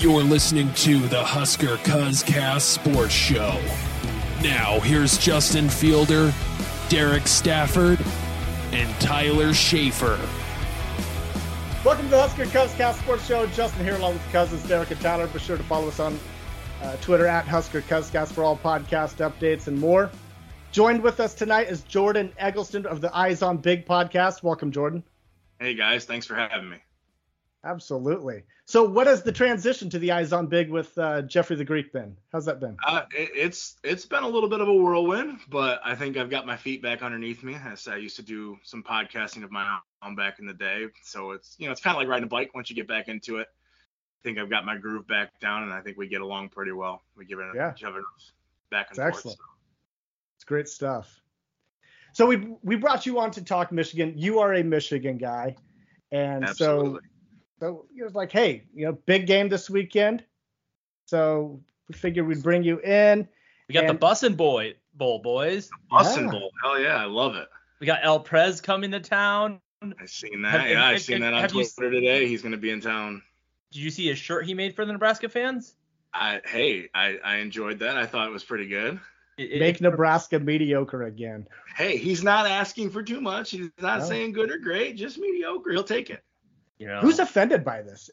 You're listening to the Husker Cuzcast Sports Show. Now, here's Justin Fielder, Derek Stafford, and Tyler Schaefer. Welcome to the Husker Cuzcast Sports Show. Justin here along with cousins Derek and Tyler. Be sure to follow us on uh, Twitter at Husker Cuzcast for all podcast updates and more. Joined with us tonight is Jordan Eggleston of the Eyes on Big podcast. Welcome, Jordan. Hey guys, thanks for having me. Absolutely. So, what has the transition to the Eyes on Big with uh, Jeffrey the Greek been? How's that been? Uh, it, it's it's been a little bit of a whirlwind, but I think I've got my feet back underneath me. As I used to do some podcasting of my own back in the day, so it's you know it's kind of like riding a bike once you get back into it. I think I've got my groove back down, and I think we get along pretty well. We give it Yeah. each other back and It's forth. excellent. It's great stuff. So we we brought you on to talk Michigan. You are a Michigan guy, and so Absolutely. so it was like, hey, you know, big game this weekend. So we figured we'd bring you in. We got And- the Bussin' Boy Bowl, boys. Bussin' Yeah. Bowl, hell yeah, I love it. We got El Prez coming to town. I seen that. Have- yeah, I seen that on have you- Twitter today. He's gonna be in town. Did you see his shirt he made for the Nebraska fans? I hey, I, I enjoyed that. I thought it was pretty good. It- it- Make Nebraska mediocre again. Hey, he's not asking for too much. He's not No. saying good or great, just mediocre. He'll take it. you know. Who's offended by this?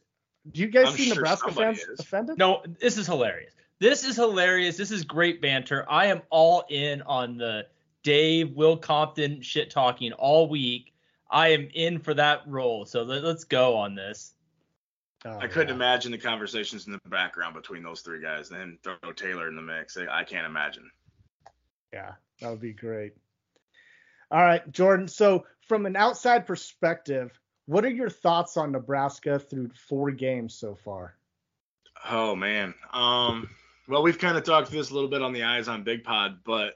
Do you guys I'm see sure Nebraska fans is. offended? No, this is hilarious. This is hilarious. This is great banter. I am all in on the Dave Will Compton shit talking all week. I am in for that role. So let, us go on this. Oh, I couldn't yeah. imagine the conversations in the background between those three guys. Then throw Taylor in the mix. I, I can't imagine. Yeah, that would be great. All right, Jordan. So, from an outside perspective, what are your thoughts on Nebraska through four games so far? Oh man. Um. Well, we've kind of talked this a little bit on the Eyes on Big Pod, but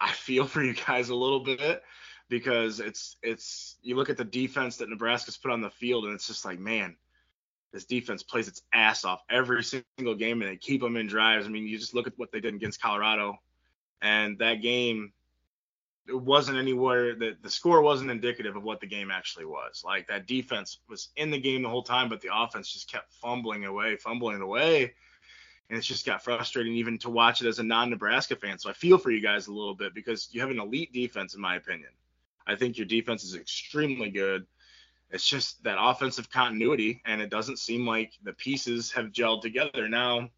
I feel for you guys a little bit because it's it's you look at the defense that Nebraska's put on the field and it's just like man, this defense plays its ass off every single game and they keep them in drives. I mean, you just look at what they did against Colorado, and that game it wasn't anywhere that the score wasn't indicative of what the game actually was. Like that defense was in the game the whole time, but the offense just kept fumbling away, fumbling away. And it's just got frustrating even to watch it as a non-Nebraska fan. So I feel for you guys a little bit because you have an elite defense, in my opinion. I think your defense is extremely good. It's just that offensive continuity, and it doesn't seem like the pieces have gelled together. Now,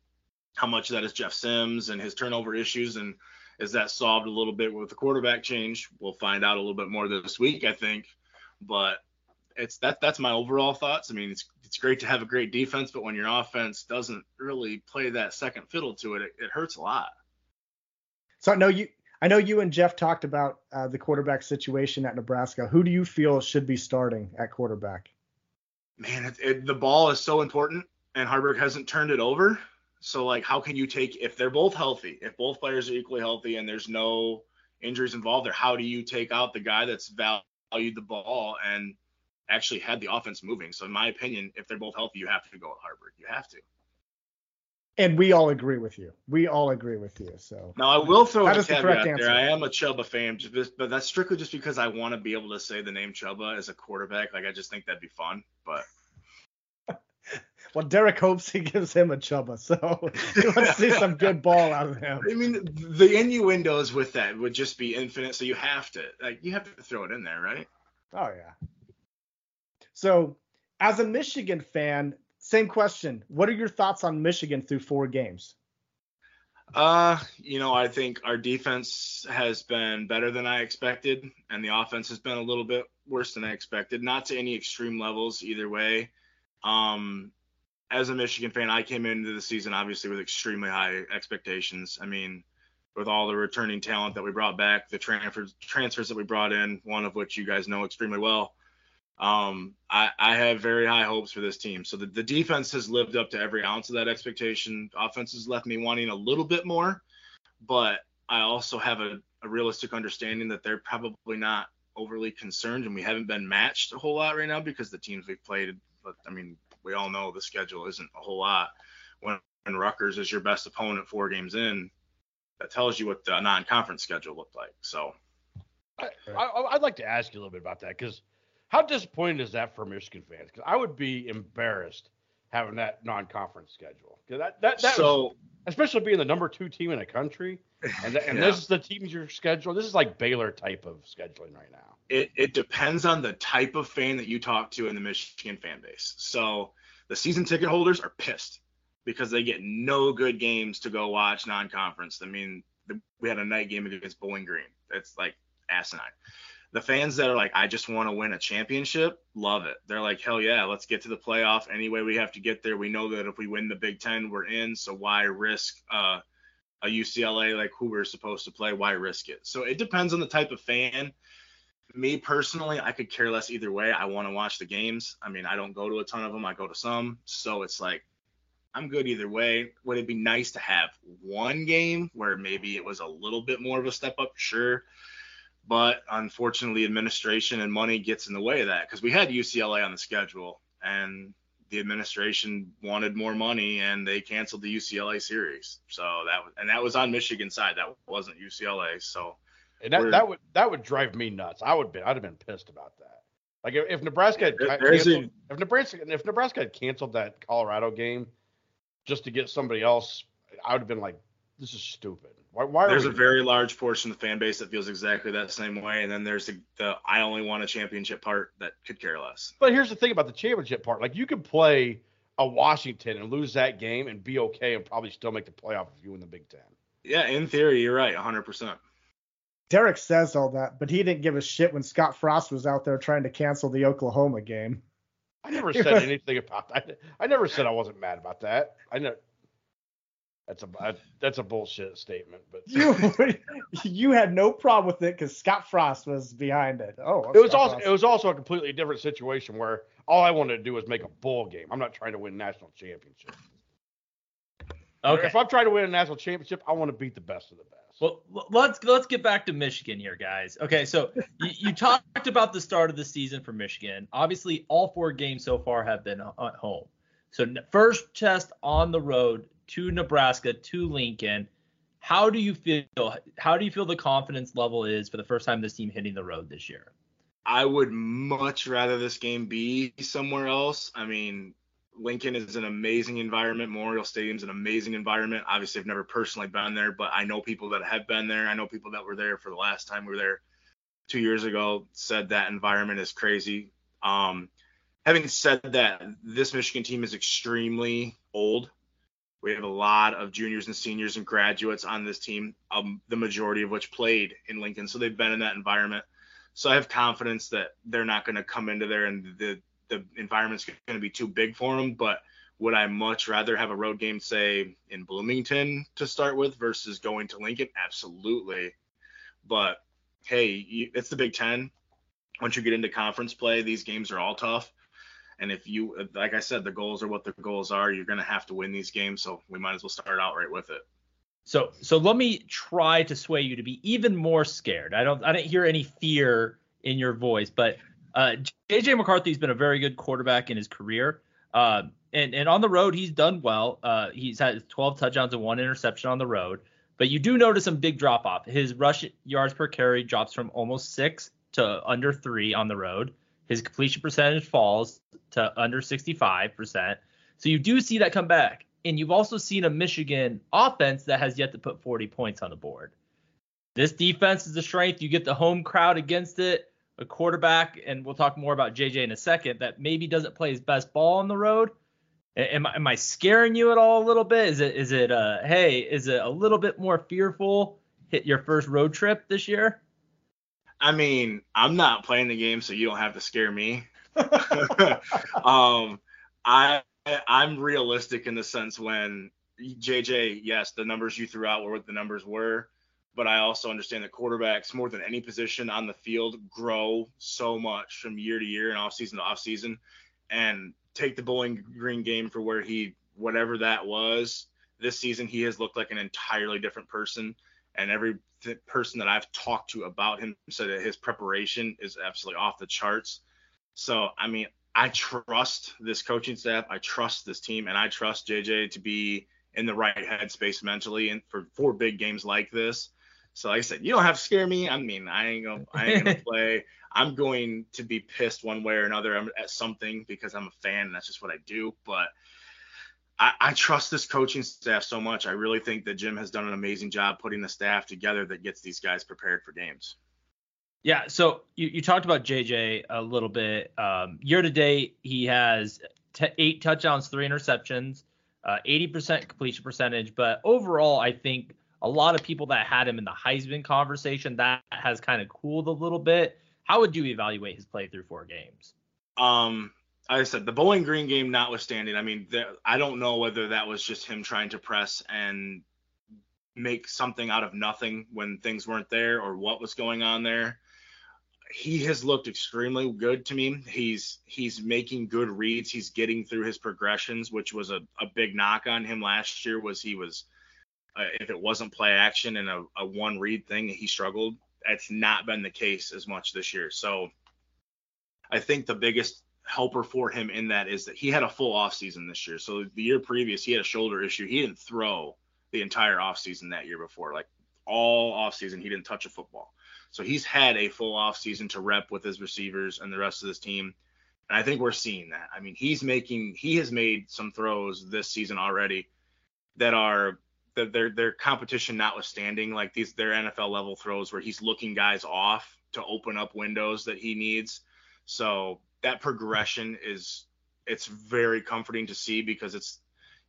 how much of that is Jeff Sims and his turnover issues, and is that solved a little bit with the quarterback change? We'll find out a little bit more this week, I think. But it's that that's my overall thoughts. I mean, it's it's great to have a great defense, but when your offense doesn't really play that second fiddle to it, it, it hurts a lot. So, I know you. I know you and Jeff talked about uh, the quarterback situation at Nebraska. Who do you feel should be starting at quarterback? Man, it, it, the ball is so important, and Haarberg hasn't turned it over. So, like, how can you take if they're both healthy, if both players are equally healthy, and there's no injuries involved, there, how do you take out the guy that's valued the ball and actually had the offense moving? So, in my opinion, if they're both healthy, you have to go with Haarberg. You have to. And we all agree with you. We all agree with you. So, Now I will throw That a is the correct caveat there. answer. I am a Chubba fan, just, but that's strictly just because I want to be able to say the name Chubba as a quarterback. Like I just think that'd be fun. But well, Derek hopes he gives him a chubba. So, he wants to see some good ball out of him. I mean, the innuendos with that would just be infinite. So you have to like you have to throw it in there, right? Oh yeah. So, as a Michigan fan, same question. What are your thoughts on Michigan through four games? Uh, you know, I think our defense has been better than I expected, and the offense has been a little bit worse than I expected. Not to any extreme levels either way. Um, as a Michigan fan, I came into the season obviously with extremely high expectations. I mean, with all the returning talent that we brought back, the transfers transfers that we brought in, one of which you guys know extremely well. Um, I, I have very high hopes for this team. So the, the defense has lived up to every ounce of that expectation. Offense has left me wanting a little bit more, but I also have a, a realistic understanding that they're probably not overly concerned, and we haven't been matched a whole lot right now because the teams we've played. I mean, we all know the schedule isn't a whole lot. When, when Rutgers is your best opponent four games in, that tells you what the non-conference schedule looked like. So I, I, I'd like to ask you a little bit about that because How disappointing is that for Michigan fans? Because I would be embarrassed having that non-conference schedule. That that, that so was, especially being the number two team in the country, and and Yeah. this is the teams you're scheduling. This is like Baylor type of scheduling right now. it, it depends on the type of fan that you talk to in the Michigan fan base. So the season ticket holders are pissed because they get no good games to go watch non-conference. I mean, the, we had a night game against Bowling Green. That's like asinine. The fans that are like, I just want to win a championship, love it. They're like, hell yeah, let's get to the playoff any way we have to get there. We know that if we win the Big Ten, we're in. So why risk uh, a UCLA like who we're supposed to play? Why risk it? So it depends on the type of fan me personally, I could care less either way. I want to watch the games. I mean, I don't go to a ton of them. I go to some. So it's like, I'm good either way. Would it be nice to have one game where maybe it was a little bit more of a step up? Sure. But unfortunately, administration and money gets in the way of that because we had UCLA on the schedule and the administration wanted more money and they canceled the UCLA series. So that was, and that was on Michigan side. That wasn't UCLA. So And that, that would that would drive me nuts. I would be I'd have been pissed about that. Like if, if Nebraska had There- ca- there's canceled, a- if Nebraska if Nebraska had canceled that Colorado game just to get somebody else, I would have been like, this is stupid. Why, why there's we a very large portion of the fan base that feels exactly that same way, and then there's the, the I only want a championship part that could care less. But here's the thing about the championship part. Like you could play a Washington and lose that game and be okay and probably still make the playoff if you win the Big Ten. Yeah, in theory, you're right, 100%. Derek says all that, but he didn't give a shit when Scott Frost was out there trying to cancel the Oklahoma game. I never said anything about that. I never said I wasn't mad about that. I know that's a I- that's a bullshit statement, but You you had no problem with it because Scott Frost was behind it. Oh, it was Scott also Frost. it was also a completely different situation where all I wanted to do was make a bowl game. I'm not trying to win national championship. Okay. If I'm trying to win a national championship, I want to beat the best of the best. Well, let's let's get back to Michigan here, guys. Okay, so you, you talked about the start of the season for Michigan. Obviously, all four games so far have been uh, at home. So first test on the road to Nebraska to Lincoln. How do you feel? How do you feel the confidence level is for the first time this team hitting the road this year? I would much rather this game be somewhere else. I mean, Lincoln is an amazing environment. Memorial Stadium's an amazing environment. Obviously, I've never personally been there, but I know people that have been there. I know people that were there for the last time we were there two years ago said that environment is crazy. Um, having said that, this Michigan team is extremely old. We have a lot of juniors and seniors and graduates on this team, um, the majority of which played in Lincoln, so they've been in that environment. So I have confidence that they're not going to come into there and the the environment's going to be too big for them. But would I much rather have a road game, say in Bloomington to start with, versus going to Lincoln? Absolutely. But hey, you, it's the Big Ten. Once you get into conference play, these games are all tough. And if you, like I said, the goals are what the goals are. You're going to have to win these games. So we might as well start out right with it. So so let me try to sway you to be even more scared. I don't I didn't hear any fear in your voice, but uh, JJ McCarthy's been a very good quarterback in his career. Uh, and and on the road he's done well. Uh, he's had 12 touchdowns and one interception on the road. But you do notice some big drop off. His rush yards per carry drops from almost six to under three on the road. His completion percentage falls to under 65%. So you do see that come back. And you've also seen a Michigan offense that has yet to put 40 points on the board. This defense is a strength. You get the home crowd against it, a quarterback, and we'll talk more about JJ in a second, that maybe doesn't play his best ball on the road. Am, I- am I scaring you at all a little bit? Is it is it uh hey, is it a little bit more fearful hit your first road trip this year? I mean, I'm not playing the game, so you don't have to scare me. um, I I'm realistic in the sense when JJ, yes, the numbers you threw out were what the numbers were, but I also understand that quarterbacks, more than any position on the field, grow so much from year to year and off season to off season. And take the Bowling Green game for where he, whatever that was, this season he has looked like an entirely different person. And every th- person that I've talked to about him said that his preparation is absolutely off the charts. So, I mean, I trust this coaching staff. I trust this team, and I trust JJ to be in the right headspace mentally and for four big games like this. So like I said, you don't have to scare me. I mean, I ain't gonna I ain't gonna play. I'm going to be pissed one way or another at something because I'm a fan and that's just what I do. But I, I, trust this coaching staff so much. I really think that Jim has done an amazing job putting the staff together that gets these guys prepared for games. Yeah, so you, you talked about JJ a little bit. Um, year to date, he has t- eight touchdowns, three interceptions, uh, 80% completion percentage. But overall, I think a lot of people that had him in the Heisman conversation that has kind of cooled a little bit. How would you evaluate his play through four games? Um, like I said, the Bowling Green game notwithstanding, I mean, I don't know whether that was just him trying to press and make something out of nothing when things weren't there or what was going on there. He has looked extremely good to me. He's he's making good reads. He's getting through his progressions, which was a, a big knock on him last year. Was he was uh, if it wasn't play action and a, a one read thing, he struggled. That's not been the case as much this year. So I think the biggest helper for him in that is that he had a full offseason this year. So the year previous, he had a shoulder issue. He didn't throw the entire offseason that year before. Like all offseason, he didn't touch a football. So he's had a full offseason to rep with his receivers and the rest of his team. And I think we're seeing that. I mean, he's making he has made some throws this season already that are that their their competition notwithstanding, like these their NFL level throws where he's looking guys off to open up windows that he needs. So that progression is it's very comforting to see because it's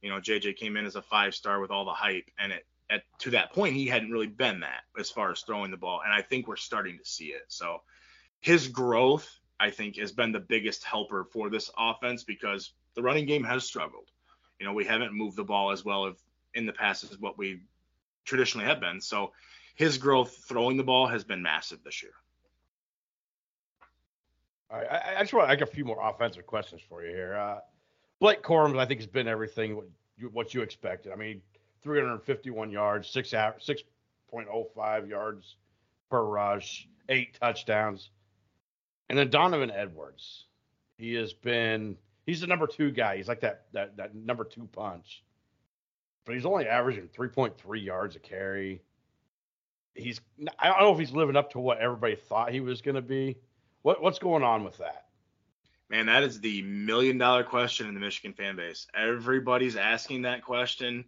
you know JJ came in as a five star with all the hype and it at to that point he hadn't really been that as far as throwing the ball and I think we're starting to see it. So his growth I think has been the biggest helper for this offense because the running game has struggled. You know, we haven't moved the ball as well as in the past as what we traditionally have been. So his growth throwing the ball has been massive this year. All right, I, I just want like a few more offensive questions for you here. Uh, Blake Corum, I think, has been everything what you, what you expected. I mean, 351 yards, six out, 6.05 yards per rush, eight touchdowns, and then Donovan Edwards. He has been he's the number two guy. He's like that that that number two punch, but he's only averaging 3.3 yards a carry. He's I don't know if he's living up to what everybody thought he was going to be what what's going on with that? Man, that is the million dollar question in the Michigan fan base. Everybody's asking that question,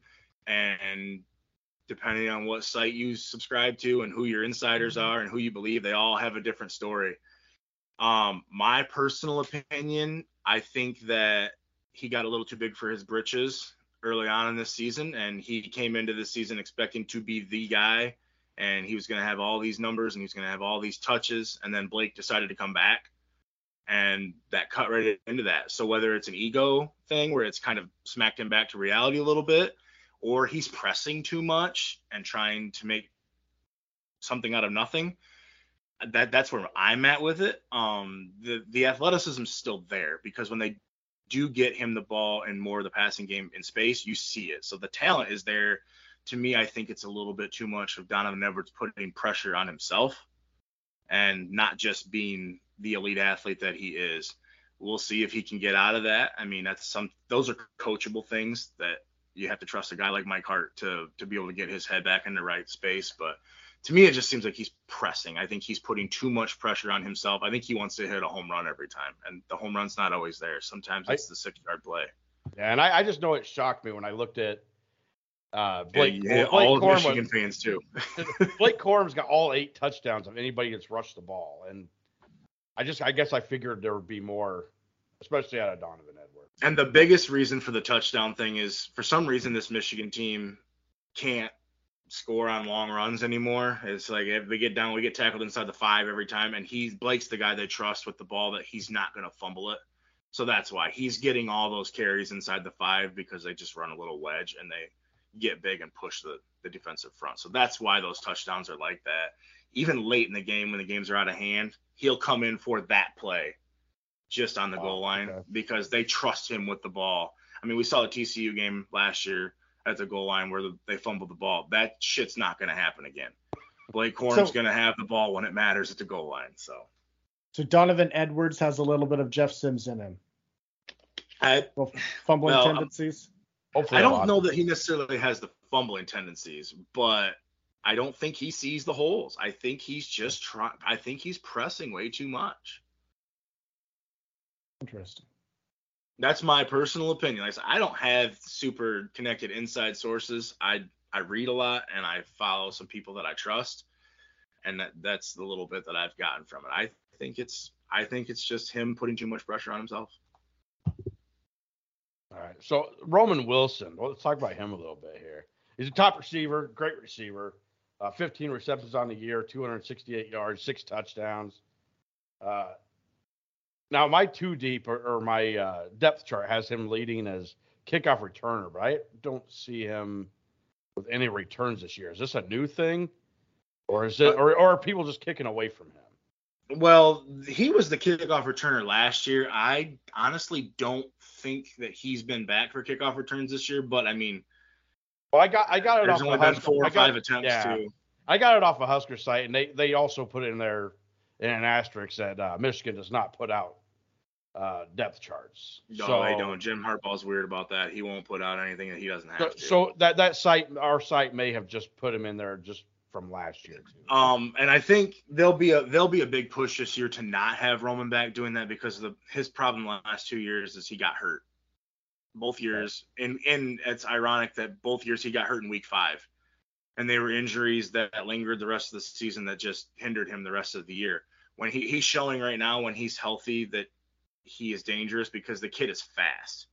and depending on what site you subscribe to and who your insiders mm-hmm. are and who you believe, they all have a different story. Um, my personal opinion, I think that he got a little too big for his britches early on in this season, and he came into the season expecting to be the guy and he was going to have all these numbers and he was going to have all these touches. And then Blake decided to come back, and that cut right into that. So whether it's an ego thing where it's kind of smacked him back to reality a little bit, or he's pressing too much and trying to make something out of nothing. That that's where I'm at with it. Um, the the athleticism's still there because when they do get him the ball and more of the passing game in space, you see it. So the talent is there to me, I think it's a little bit too much of Donovan Edwards putting pressure on himself and not just being the elite athlete that he is. We'll see if he can get out of that. I mean, that's some those are coachable things that you have to trust a guy like Mike Hart to to be able to get his head back in the right space. But to me, it just seems like he's pressing. I think he's putting too much pressure on himself. I think he wants to hit a home run every time, and the home run's not always there. Sometimes it's I, the six yard play. Yeah, and I, I just know it shocked me when I looked at uh, Blake, yeah, Blake all Corum, Michigan fans too. Blake Corum's got all eight touchdowns of anybody that's rushed the ball, and I just I guess I figured there would be more, especially out of Donovan. And the biggest reason for the touchdown thing is for some reason this Michigan team can't score on long runs anymore. It's like if we get down, we get tackled inside the five every time, and he Blake's the guy they trust with the ball that he's not going to fumble it. So that's why he's getting all those carries inside the five because they just run a little wedge and they get big and push the, the defensive front. So that's why those touchdowns are like that. Even late in the game when the games are out of hand, he'll come in for that play just on the oh, goal line okay. because they trust him with the ball. I mean, we saw the TCU game last year at the goal line where they fumbled the ball. That shit's not going to happen again. Blake Corum's so, going to have the ball when it matters at the goal line. So. So Donovan Edwards has a little bit of Jeff Sims in him. I, fumbling tendencies. Hopefully I don't know that he necessarily has the fumbling tendencies, but I don't think he sees the holes. I think he's just trying. I think he's pressing way too much. Interesting. That's my personal opinion. Like I, said, I don't have super connected inside sources. I I read a lot and I follow some people that I trust, and that that's the little bit that I've gotten from it. I think it's I think it's just him putting too much pressure on himself. All right. So Roman Wilson, well, let's talk about him a little bit here. He's a top receiver, great receiver. Uh, 15 receptions on the year, 268 yards, six touchdowns. Uh, now my two deep or, or my uh, depth chart has him leading as kickoff returner, but I don't see him with any returns this year. Is this a new thing, or is it, or, or are people just kicking away from him? Well, he was the kickoff returner last year. I honestly don't think that he's been back for kickoff returns this year, but I mean, Well, I got I got it there's off only the been Husker- four or got- five attempts yeah. too. I got it off a Husker site, and they they also put it in there in an asterisk that uh, Michigan does not put out uh, depth charts. No, so, they don't. Jim Harbaugh's weird about that. He won't put out anything that he doesn't have So, to. so that that site, our site, may have just put him in there just from last year too. Um, and I think there'll be a there'll be a big push this year to not have Roman back doing that because of the his problem last two years is he got hurt. Both years, and and it's ironic that both years he got hurt in week five, and they were injuries that lingered the rest of the season that just hindered him the rest of the year. When he, he's showing right now when he's healthy that he is dangerous because the kid is fast.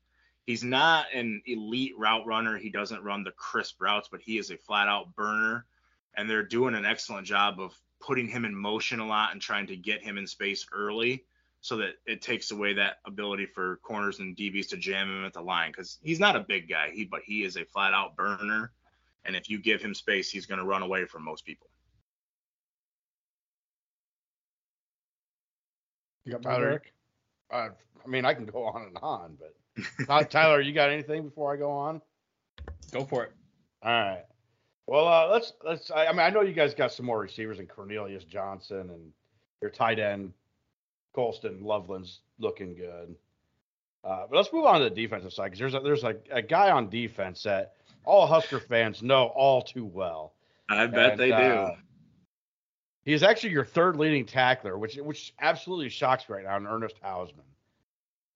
He's not an elite route runner. He doesn't run the crisp routes, but he is a flat out burner and they're doing an excellent job of putting him in motion a lot and trying to get him in space early so that it takes away that ability for corners and DBs to jam him at the line because he's not a big guy, he but he is a flat out burner. And if you give him space, he's going to run away from most people. You got more, Tyler, Derek? Uh, I mean, I can go on and on, but Ty- Tyler, you got anything before I go on? Go for it. All right. Well, uh, let's let's. I, I mean, I know you guys got some more receivers in Cornelius Johnson and your tight end Colston Loveland's looking good. Uh, but let's move on to the defensive side because there's a, there's a, a guy on defense that all Husker fans know all too well. I bet And, they do. uh, He is actually your third leading tackler, which which absolutely shocks me right now, Ernest Hausmann.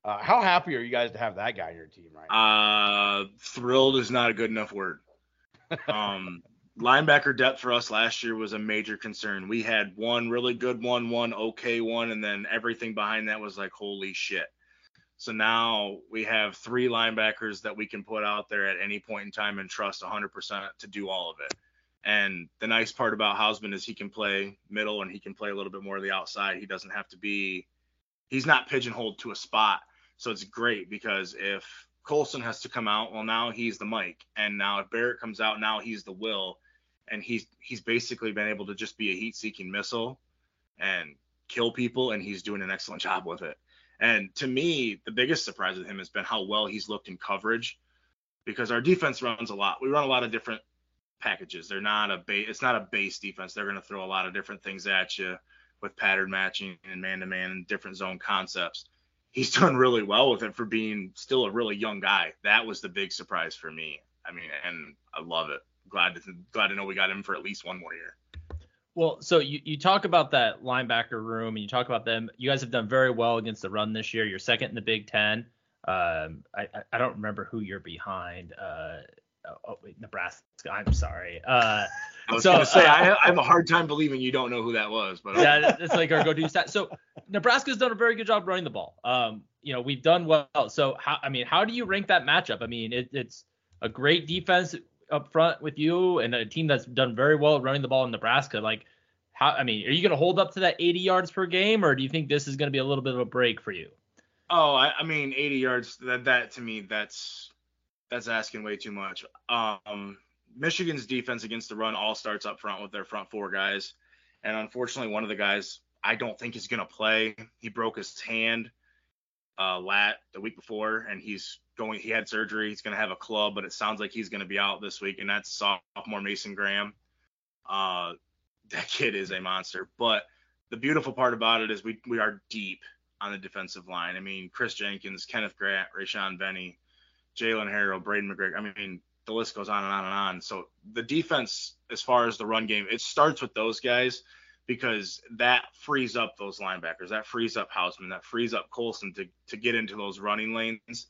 Uh, how happy are you guys to have that guy on your team right now? Uh, thrilled is not a good enough word. Um, linebacker depth for us last year was a major concern. We had one really good one, one okay one, and then everything behind that was like, holy shit. So now we have three linebackers that we can put out there at any point in time and trust 100% to do all of it. And the nice part about Hausmann is he can play middle and he can play a little bit more of the outside. He doesn't have to be, he's not pigeonholed to a spot. So it's great because if Colson has to come out, well now he's the Mike, and now if Barrett comes out, now he's the Will, and he's he's basically been able to just be a heat-seeking missile and kill people, and he's doing an excellent job with it. And to me, the biggest surprise with him has been how well he's looked in coverage, because our defense runs a lot. We run a lot of different packages. They're not a base. It's not a base defense. They're going to throw a lot of different things at you with pattern matching and man-to-man and different zone concepts he's done really well with it for being still a really young guy. That was the big surprise for me. I mean, and I love it. Glad to glad to know we got him for at least one more year. Well, so you, you talk about that linebacker room and you talk about them. You guys have done very well against the run this year. You're second in the Big Ten. Um, I, I- don't remember who you're behind. Uh, oh, wait, Nebraska. I'm sorry. Uh, I was So, gonna say uh, I, I have a hard time believing you don't know who that was, but yeah, it's like our go-to stat. So Nebraska's done a very good job running the ball. Um, you know, we've done well. So how, I mean, how do you rank that matchup? I mean, it, it's a great defense up front with you and a team that's done very well running the ball in Nebraska. Like, how? I mean, are you going to hold up to that 80 yards per game, or do you think this is going to be a little bit of a break for you? Oh, I, I mean, 80 yards. That that to me, that's that's asking way too much. Um, Michigan's defense against the run all starts up front with their front four guys, and unfortunately, one of the guys I don't think is gonna play. He broke his hand, uh, lat the week before, and he's going. He had surgery. He's gonna have a club, but it sounds like he's gonna be out this week, and that's sophomore Mason Graham. Uh, that kid is a monster. But the beautiful part about it is we we are deep on the defensive line. I mean, Kris Jenkins, Kenneth Grant, Rayshaun Benny, Jaylen Harrell, Braiden McGregor. I mean, the list goes on and on and on. So the defense, as far as the run game, it starts with those guys because that frees up those linebackers, that frees up Hausmann, that frees up Colson to to get into those running lanes.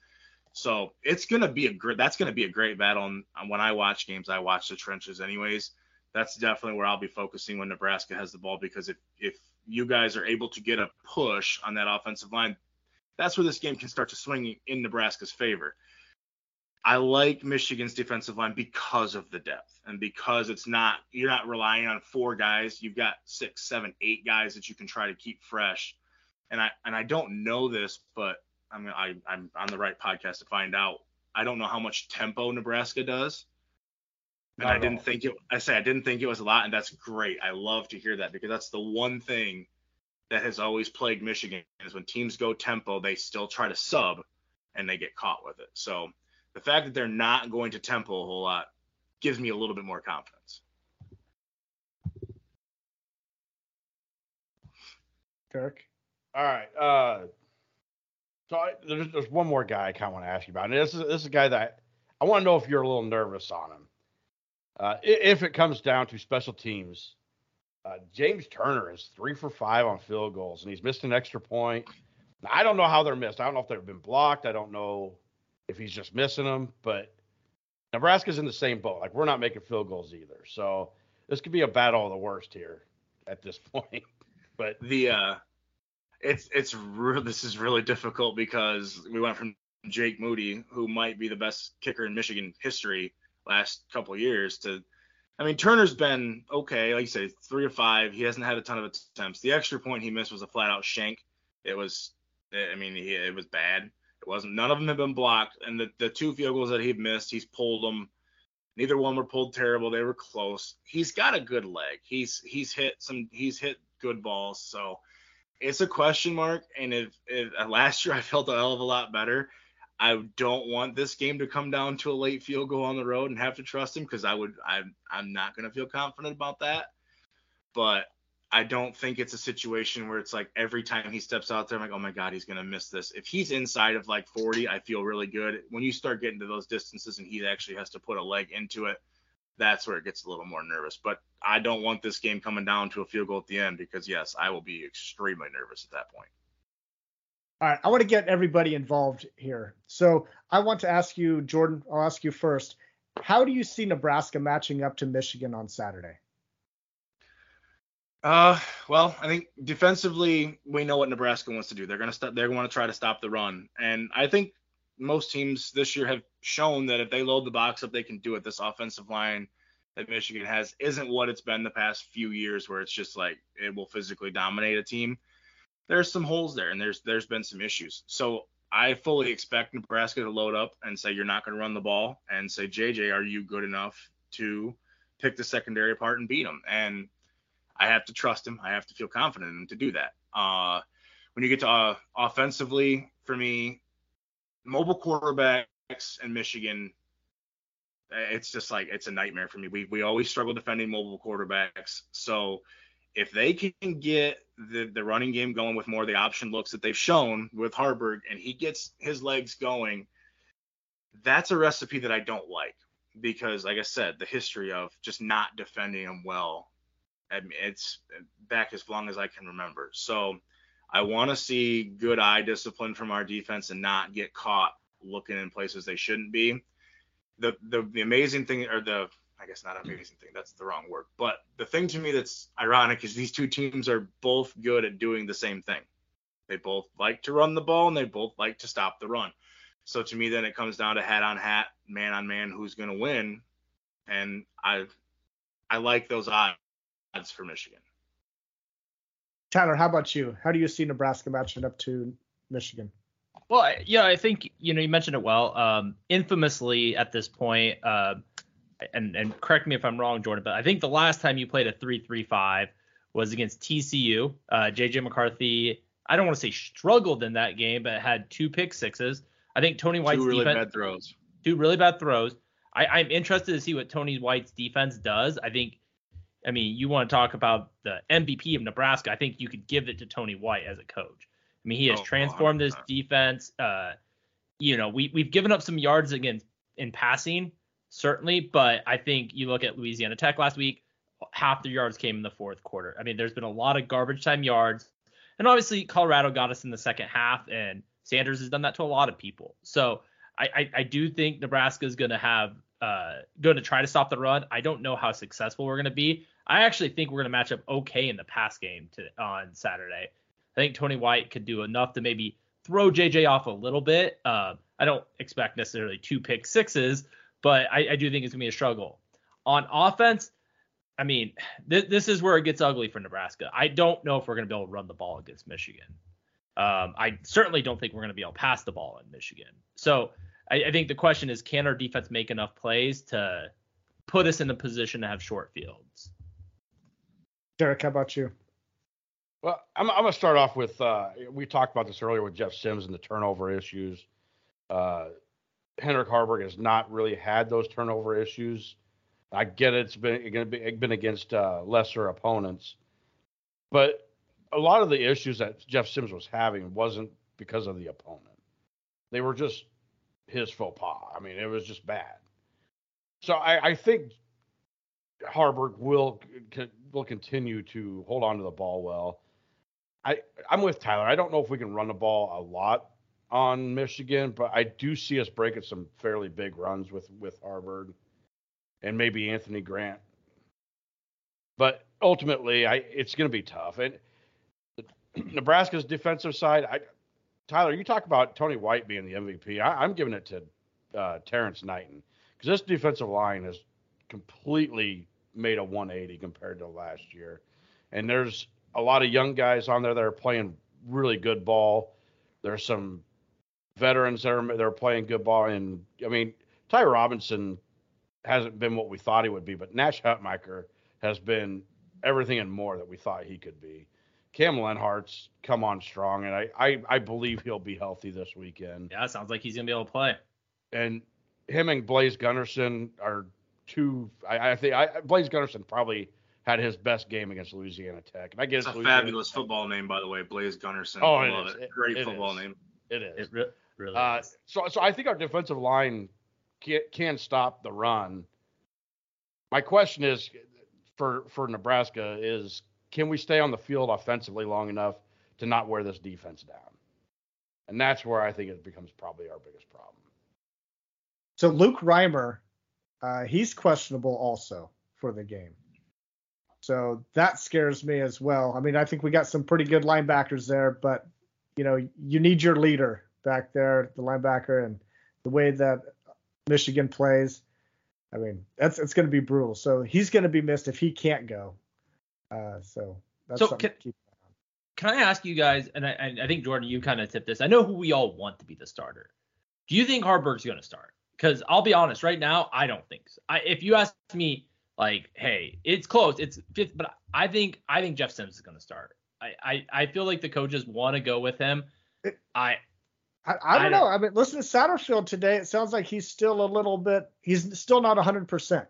So it's gonna be a great that's gonna be a great battle. And when I watch games, I watch the trenches anyways. That's definitely where I'll be focusing when Nebraska has the ball because if if you guys are able to get a push on that offensive line, that's where this game can start to swing in Nebraska's favor. I like Michigan's defensive line because of the depth and because it's not you're not relying on four guys. You've got six, seven, eight guys that you can try to keep fresh. And I and I don't know this, but I'm I, I'm on the right podcast to find out. I don't know how much tempo Nebraska does. And Not I didn't all. think it I say I didn't think it was a lot, and that's great. I love to hear that because that's the one thing that has always plagued Michigan is when teams go tempo, they still try to sub and they get caught with it. So the fact that they're not going to tempo a whole lot gives me a little bit more confidence. Derek. All right. Uh, so I, there's, there's one more guy I kind of want to ask you about. And this is this is a guy that I want to know if you're a little nervous on him. Uh, if it comes down to special teams, uh, James Turner is three for five on field goals, and he's missed an extra point. Now, I don't know how they're missed. I don't know if they've been blocked. I don't know if he's just missing them. But Nebraska's in the same boat. Like we're not making field goals either. So this could be a battle of the worst here at this point. But The uh it's it's real this is really difficult because we went from Jake Moody, who might be the best kicker in Michigan history last couple years, to I mean Turner's been okay, like you say, three or five. He hasn't had a ton of attempts. The extra point he missed was a flat out shank. It was I mean he, it was bad. Wasn't none of them have been blocked, and the the two field goals that he missed, he's pulled them. Neither one were pulled terrible. They were close. He's got a good leg. He's he's hit some he's hit good balls. So it's a question mark. And if, if uh, last year I felt a hell of a lot better, I don't want this game to come down to a late field goal on the road and have to trust him because I would I'm I'm not gonna feel confident about that. But I don't think it's a situation where it's like every time he steps out there, I'm like, oh my god, he's gonna miss this. If he's inside of like 40, I feel really good. When you start getting to those distances and he actually has to put a leg into it, that's where it gets a little more nervous. But I don't want this game coming down to a field goal at the end because yes, I will be extremely nervous at that point. All right, I want to get everybody involved here. So I want to ask you, Jordan. I'll ask you first. How do you see Nebraska matching up to Michigan on Saturday? Uh, well, I think defensively we know what Nebraska wants to do. They're gonna stop. They're going to try to stop the run, and I think most teams this year have shown that if they load the box up, they can do it. This offensive line that Michigan has isn't what it's been the past few years, where it's just like it will physically dominate a team. There's some holes there, and there's there's been some issues. So I fully expect Nebraska to load up and say you're not going to run the ball, and say JJ, are you good enough to pick the secondary apart and beat them? And I have to trust him. I have to feel confident in him to do that. Uh, when you get to uh, offensively, for me, mobile quarterbacks in Michigan, uh, it's just like it's a nightmare for me. We we always struggle defending mobile quarterbacks. So if they can get the the running game going with more of the option looks that they've shown with Haarberg, and he gets his legs going, that's a recipe that I don't like because, like I said, the history of just not defending him well I mean, it's back as long as I can remember. So I want to see good eye discipline from our defense and not get caught looking in places they shouldn't be. The the, the amazing thing, or the I guess not amazing thing, that's the wrong word. But the thing to me that's ironic is these two teams are both good at doing the same thing. They both like to run the ball and they both like to stop the run. So to me, then it comes down to hat on hat, man on man, who's going to win. And I I like those odds odds for Michigan. Tyler, how about you? How do you see Nebraska matching up to Michigan? Well, I- yeah, I think you know you mentioned it well. Um, infamously at this point, uh, and and correct me if I'm wrong, Jordan, but I think the last time you played a three-three-five was against TCU. Uh, JJ McCarthy, I don't want to say struggled in that game, but had two pick sixes. I think Tony White's Two really defense, bad throws. two really bad throws. I, I'm interested to see what Tony White's defense does. I think, I mean, you want to talk about the MVP of Nebraska. I think you could give it to Tony White as a coach. I mean, he has Oh, transformed this 100%. defense. Uh, you know, we we've given up some yards against in passing, certainly, but I think you look at Louisiana Tech last week, half their yards came in the fourth quarter. I mean, there's been a lot of garbage time yards, and obviously Colorado got us in the second half, and Sanders has done that to a lot of people. So I, I, I do think Nebraska is going to have uh, going to try to stop the run. I don't know how successful we're going to be. I actually think we're going to match up okay in the pass game to, on Saturday. I think Tony White could do enough to maybe throw JJ off a little bit. Uh, I don't expect necessarily two pick sixes, but I, I do think it's going to be a struggle. On offense, I mean, th- this is where it gets ugly for Nebraska. I don't know if we're going to be able to run the ball against Michigan. Um, I certainly don't think we're going to be able to pass the ball in Michigan. So I, I, think the question is, can our defense make enough plays to put us in a position to have short fields? Derek, how about you? Well, I'm, I'm going to start off with uh, we talked about this earlier with Jeff Sims and the turnover issues. Uh, Hendrik Haarberg has not really had those turnover issues. I get it, it's been be been against uh, lesser opponents, but a lot of the issues that Jeff Sims was having wasn't because of the opponent. They were just his faux pas. I mean, it was just bad. So I, I think Haarberg will will continue to hold on to the ball well. I I'm with Tyler. I don't know if we can run the ball a lot on Michigan, but I do see us breaking some fairly big runs with with Haarberg and maybe Anthony Grant. But ultimately, I it's going to be tough. And Nebraska's defensive side, I Tyler, you talk about Tony White being the MVP. I, am giving it to uh, Terrance Knighton because this defensive line has completely made a 180 compared to last year. And there's a lot of young guys on there that are playing really good ball. There's some veterans that are they're playing good ball, and I mean Ty Robinson hasn't been what we thought he would be, but Nash Hutmacher has been everything and more that we thought he could be. Cam Lenhardt's come on strong, and I, I, I believe he'll be healthy this weekend. Yeah, sounds like he's gonna be able to play. And him and Blaise Gunnerson are two. I, I think I, Blaise Gunnerson probably had his best game against Louisiana Tech. And I guess it's a Louisiana fabulous Tech. football name, by the way, Blaise Gunnerson. Oh, I love it. it. Great it football is. name. It is. It re- really uh, is. So, so I think our defensive line can, can stop the run. My question is for for Nebraska is can we stay on the field offensively long enough to not wear this defense down? And that's where I think it becomes probably our biggest problem. So Luke Reimer, uh, he's questionable also for the game. So that scares me as well. I mean, I think we got some pretty good linebackers there, but you know, you need your leader back there, the linebacker, and the way that Michigan plays. I mean, that's it's going to be brutal. So he's going to be missed if he can't go. Uh, so that's so can, can I ask you guys, and I, I think Jordan, you kind of tipped this. I know who we all want to be the starter. Do you think Haarberg's going to start? Because I'll be honest, right now, I don't think so. I, if you ask me, like, hey, it's close, it's fifth, but I think I think Jeff Sims is going to start. I, I I feel like the coaches want to go with him. I I, I, don't know. I mean, listen to Satterfield today. It sounds like he's still a little bit. He's still not 100. percent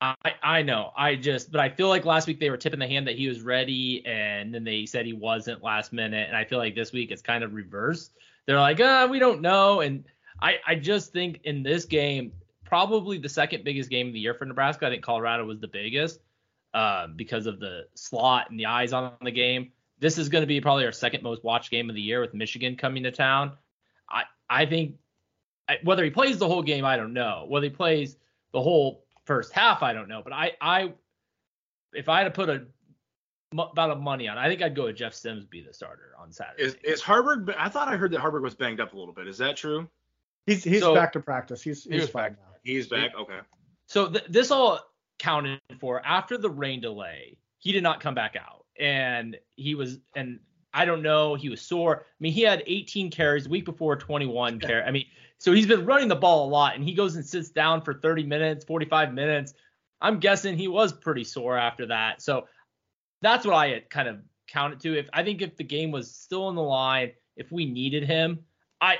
I I know. I just, but I feel like last week they were tipping the hand that he was ready, and then they said he wasn't last minute. And I feel like this week it's kind of reversed. They're like, uh, we don't know. And I I just think in this game, probably the second biggest game of the year for Nebraska. I think Colorado was the biggest uh, because of the slot and the eyes on the game. This is going to be probably our second most watched game of the year with Michigan coming to town. I I think whether he plays the whole game, I don't know. Whether he plays the whole first half, I don't know. But I I if I had to put a about of money on, I think I'd go with Jeff Sims be the starter on Saturday. Is is Haarberg? I thought I heard that Haarberg was banged up a little bit. Is that true? He's he's so, back to practice. He's he's, he's back now. He's back. Okay. So th- this all counted for after the rain delay. He did not come back out, and he was and I don't know. He was sore. I mean, he had 18 carries the week before 21 carry. I mean, so he's been running the ball a lot, and he goes and sits down for 30 minutes, 45 minutes. I'm guessing he was pretty sore after that. So that's what I had kind of counted to. If I think if the game was still on the line, if we needed him, I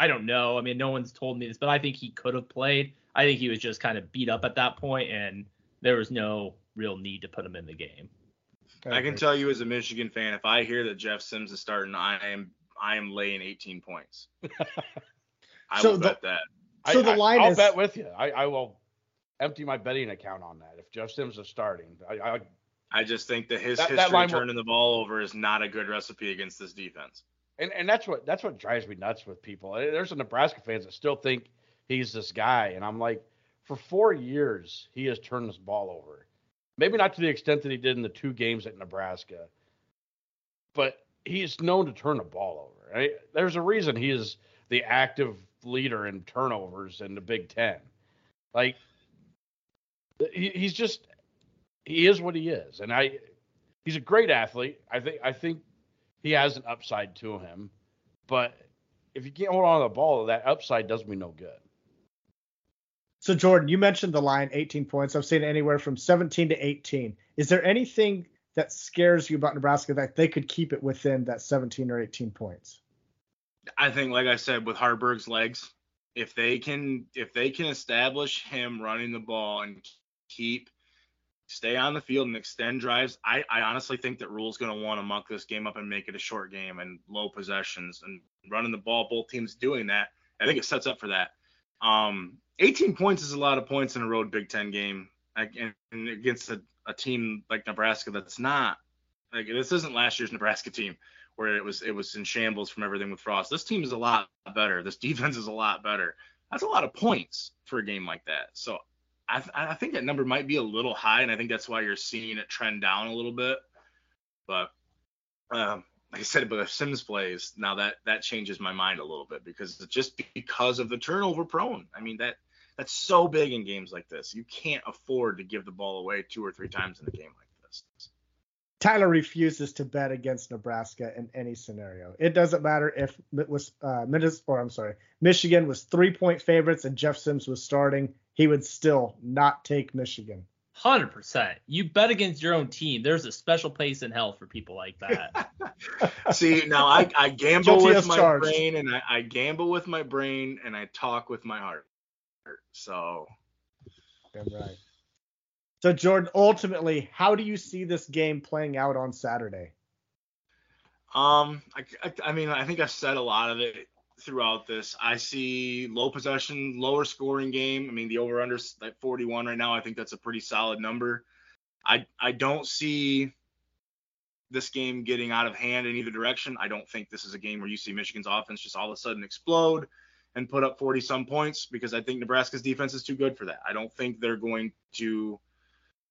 I don't know. I mean, no one's told me this, but I think he could have played. I think he was just kind of beat up at that point, and there was no real need to put him in the game. I can tell you as a Michigan fan, if I hear that Jeff Sims is starting, I am I am laying 18 points. I So will the- bet that. So I, the line I, I'll is- bet with you. I, I will empty my betting account on that if Jeff Sims is starting. I, I I just think that his That- that history will- turning the ball over is not a good recipe against this defense. And, and that's what that's what drives me nuts with people. There's Nebraska fans that still think he's this guy, and I'm like, for four years he has turned this ball over. Maybe not to the extent that he did in the two games at Nebraska, but he's known to turn the ball over. Right? There's a reason he is the active leader in turnovers in the Big Ten. Like he, he's just he is what he is, and I he's a great athlete. I think I think he has an upside to him, but if you can't hold on to the ball, that upside does me no good. So Jordan, you mentioned the line 18 points. I've seen anywhere from 17 to 18. Is there anything that scares you about Nebraska that they could keep it within that 17 or 18 points? I think, like I said, with Haarberg's legs, if they can if they can establish him running the ball and keep stay on the field and extend drives, I, I honestly think that Rhule's going to want to muck this game up and make it a short game and low possessions and running the ball. Both teams doing that. I think it sets up for that. Um, 18 points is a lot of points in a road Big Ten game and, against a, a team like Nebraska that's not like this isn't last year's Nebraska team where it was it was in shambles from everything with Frost. This team is a lot better. This defense is a lot better. That's a lot of points for a game like that. So I, th- I think that number might be a little high, and I think that's why you're seeing it trend down a little bit. But um, like I said, but if Sims plays, now that that changes my mind a little bit because just because of the turnover prone. I mean that that's so big in games like this. You can't afford to give the ball away two or three times in a game like this. Tyler refuses to bet against Nebraska in any scenario. It doesn't matter if it was uh, Minnes, or I'm sorry, Michigan was three point favorites and Jeff Sims was starting. He would still not take Michigan. Hundred percent. You bet against your own team. There's a special place in hell for people like that. See, now I, I gamble Guilty with my charged. brain and I, I gamble with my brain and I talk with my heart. So Damn right. So Jordan, ultimately, how do you see this game playing out on Saturday? Um, I, I, I mean, I think I've said a lot of it throughout this. I see low possession, lower scoring game. I mean, the over under at 41 right now. I think that's a pretty solid number. I I don't see this game getting out of hand in either direction. I don't think this is a game where you see Michigan's offense just all of a sudden explode and put up 40 some points because I think Nebraska's defense is too good for that. I don't think they're going to.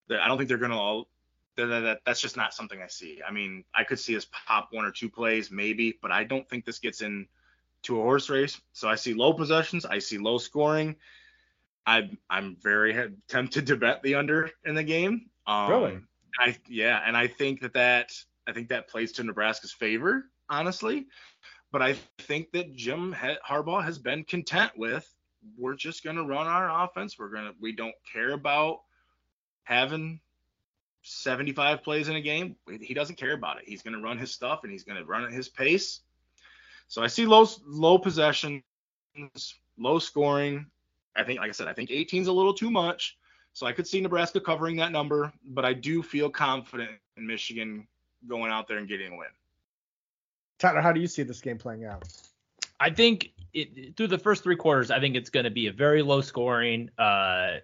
I don't think they're going to all that, that, that's just not something I see. I mean, I could see us pop one or two plays maybe, but I don't think this gets in to a horse race. So I see low possessions, I see low scoring. I I'm very tempted to bet the under in the game. Um, Really? I yeah, and I think that that I think that plays to Nebraska's favor, honestly. But I think that Jim Harbaugh has been content with we're just going to run our offense. We're going to we don't care about having 75 plays in a game. He doesn't care about it. He's going to run his stuff and he's going to run at his pace. So I see low low possessions, low scoring. I think, like I said, I think 18 is a little too much. So I could see Nebraska covering that number, but I do feel confident in Michigan going out there and getting a win. Tyler, how do you see this game playing out? I think it, through the first three quarters, I think it's going to be a very low scoring uh,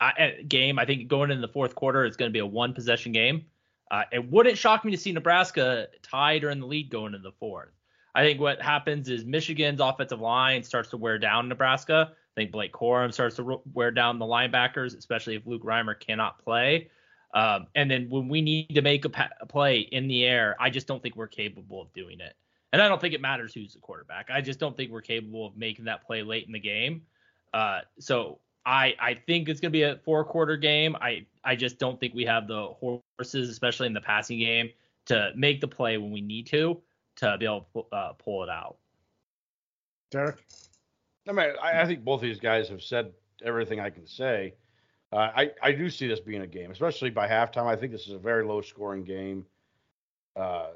I, game. I think going into the fourth quarter, it's going to be a one possession game. Uh, it wouldn't shock me to see Nebraska tied or in the lead going into the fourth. I think what happens is Michigan's offensive line starts to wear down Nebraska. I think Blake Corum starts to wear down the linebackers, especially if Luke Reimer cannot play. Um, and then when we need to make a, pa- a play in the air, I just don't think we're capable of doing it. And I don't think it matters who's the quarterback. I just don't think we're capable of making that play late in the game. Uh, so I I think it's gonna be a four quarter game. I I just don't think we have the horses, especially in the passing game, to make the play when we need to to be able to uh, pull it out. Derek? I mean, I, I think both of these guys have said everything I can say. Uh, I I do see this being a game, especially by halftime. I think this is a very low scoring game. Uh,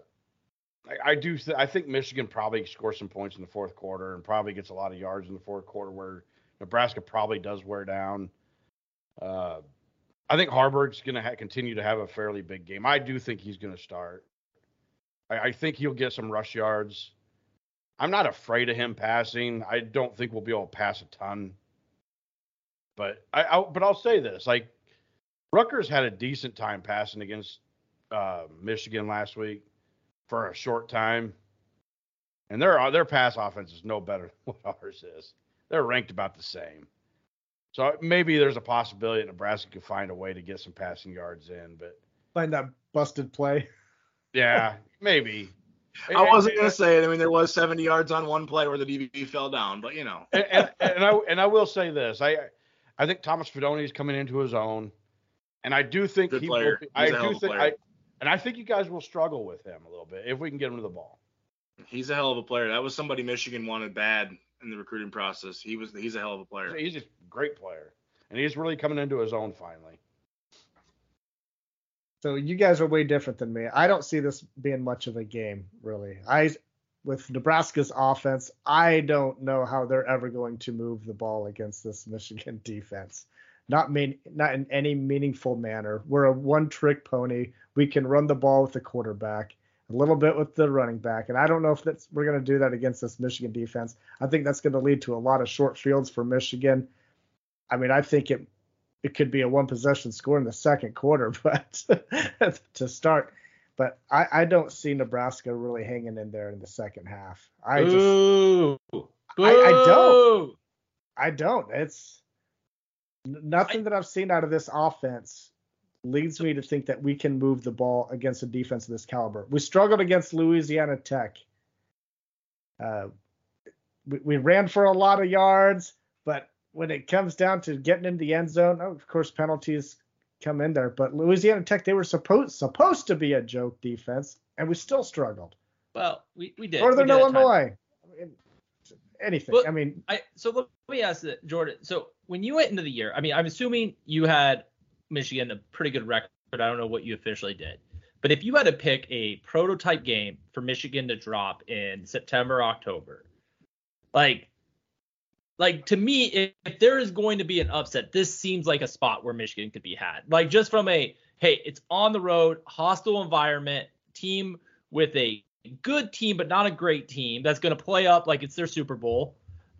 I, I do. Th- I think Michigan probably scores some points in the fourth quarter and probably gets a lot of yards in the fourth quarter, where Nebraska probably does wear down. Uh, I think Haarberg's going to ha- continue to have a fairly big game. I do think he's going to start. I, I think he'll get some rush yards. I'm not afraid of him passing. I don't think we'll be able to pass a ton But I, I but I'll say this: like Rutgers had a decent time passing against uh, Michigan last week for a short time, and their their pass offense is no better than what ours is. They're ranked about the same. So maybe there's a possibility that Nebraska could find a way to get some passing yards in, but Find that busted play. yeah, maybe. I wasn't gonna say it. I mean, there was 70 yards on one play where the DB fell down, but you know. and, and, and I and I will say this: I I think Thomas Fidone is coming into his own, and I do think Good he player. will. I He's a hell do think player. I, and I think you guys will struggle with him a little bit if we can get him to the ball. He's a hell of a player. That was somebody Michigan wanted bad in the recruiting process. He was he's a hell of a player. He's a great player, and he's really coming into his own finally. So you guys are way different than me. I don't see this being much of a game, really. I with Nebraska's offense, I don't know how they're ever going to move the ball against this Michigan defense. Not mean not in any meaningful manner. We're a one-trick pony. We can run the ball with the quarterback, a little bit with the running back, and I don't know if that's we're going to do that against this Michigan defense. I think that's going to lead to a lot of short fields for Michigan. I mean, I think it it could be a one possession score in the second quarter, but to start. But I, I don't see Nebraska really hanging in there in the second half. I just. I- I don't. I don't. It's nothing that I've seen out of this offense leads me to think that we can move the ball against a defense of this caliber. We struggled against Louisiana Tech. Uh, we, we ran for a lot of yards, when it comes down to getting in the end zone, oh, of course penalties come in there. But Louisiana Tech, they were supposed supposed to be a joke defense, and we still struggled. Well, we, we did. Northern we did. Illinois, I mean, anything. Well, I mean, I so let me ask that, Jordan. So when you went into the year, I mean, I'm assuming you had Michigan a pretty good record. I don't know what you officially did, but if you had to pick a prototype game for Michigan to drop in September, October, like, like to me, if, if there is going to be an upset, this seems like a spot where Michigan could be had. Like just from a hey, it's on the road, hostile environment, team with a good team but not a great team that's going to play up like it's their Super Bowl.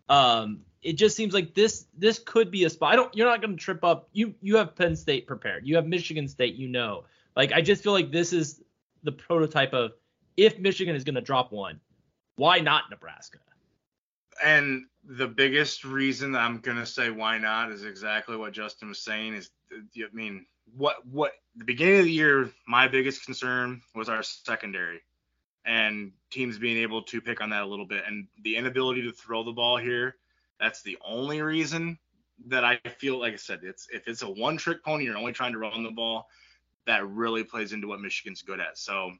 Um, it just seems like this this could be a spot. I don't. You're not going to trip up. You you have Penn State prepared. You have Michigan State. You know. Like I just feel like this is the prototype of if Michigan is going to drop one, why not Nebraska? And the biggest reason I'm gonna say why not is exactly what Justin was saying. Is I mean, what what the beginning of the year, my biggest concern was our secondary, and teams being able to pick on that a little bit, and the inability to throw the ball here. That's the only reason that I feel like I said it's if it's a one trick pony, you're only trying to run the ball. That really plays into what Michigan's good at. So,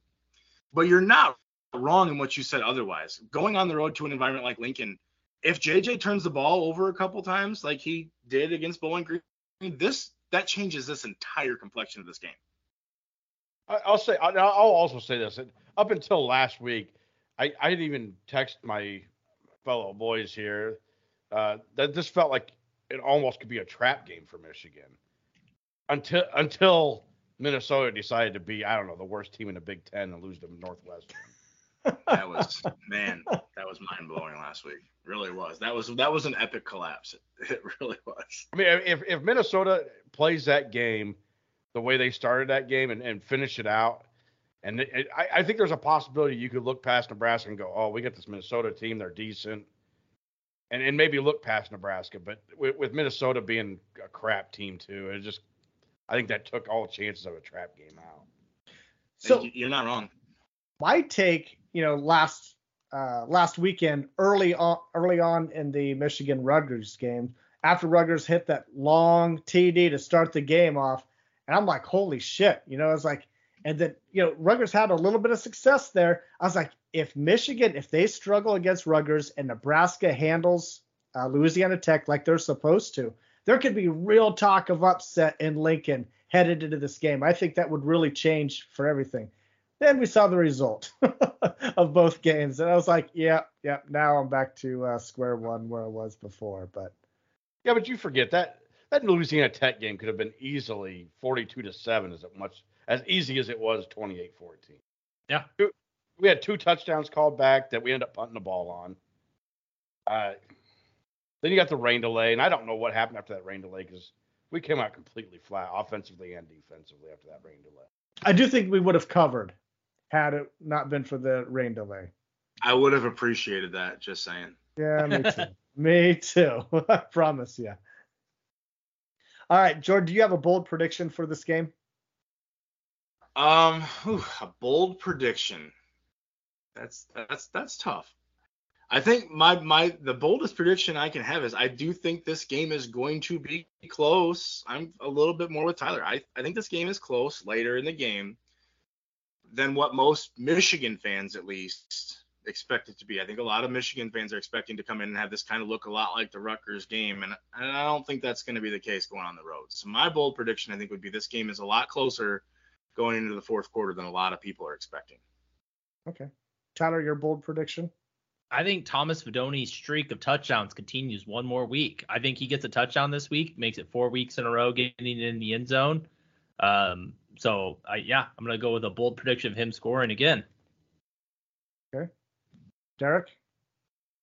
but you're not wrong in what you said otherwise. Going on the road to an environment like Lincoln, if JJ turns the ball over a couple times like he did against Bowling Green, this that changes this entire complexion of this game. I'll say I'll, I'll also say this. Up until last week, I I didn't even text my fellow boys here uh, that this felt like it almost could be a trap game for Michigan until until Minnesota decided to be I don't know the worst team in the Big Ten and lose to Northwestern. That was man, that was mind blowing last week. Really was. That was that was an epic collapse. It really was. I mean, if if Minnesota plays that game the way they started that game and, and finish it out, and it, it- I, I think there's a possibility you could look past Nebraska and go, oh, we got this Minnesota team, they're decent, and and maybe look past Nebraska. But with, with Minnesota being a crap team too, it just I think that took all chances of a trap game out. so you're not wrong. my take, you know, last uh, last weekend, early on, early on in the Michigan Rutgers game, after Rutgers hit that long TD to start the game off, and I'm like, holy shit, you know, I was like, and then you know, Rutgers had a little bit of success there. I was like, if Michigan, if they struggle against Rutgers and Nebraska handles uh, Louisiana Tech like they're supposed to, there could be real talk of upset in Lincoln headed into this game. I think that would really change for everything. Then we saw the result of both games, and I was like, yeah, yeah, now I'm back to uh, square one where I was before. But Yeah, but you forget that that Louisiana Tech game could have been easily 42 to seven, as much as easy as it was 28-14. Yeah. we had two touchdowns called back that we ended up punting the ball on. Uh, Then you got the rain delay, and I don't know what happened after that rain delay because we came out completely flat offensively and defensively after that rain delay. I do think we would have covered had it not been for the rain delay. I would have appreciated that. Just saying. Yeah, me too. me too. I promise you. All right, Jordan, do you have a bold prediction for this game? Um, whew, a bold prediction. That's that's that's tough. I think my my the boldest prediction I can have is I do think this game is going to be close. I'm a little bit more with Tyler. I I think this game is close later in the game than what most Michigan fans at least expect it to be. I think a lot of Michigan fans are expecting to come in and have this kind of look a lot like the Rutgers game, and, and I don't think that's going to be the case going on the road. So my bold prediction I think would be this game is a lot closer going into the fourth quarter than a lot of people are expecting. Okay. Tyler, your bold prediction? I think Thomas Fidone's streak of touchdowns continues one more week. I think he gets a touchdown this week, makes it four weeks in a row getting in the end zone. Um, so I, yeah, I'm gonna go with a bold prediction of him scoring again. Okay, Derek.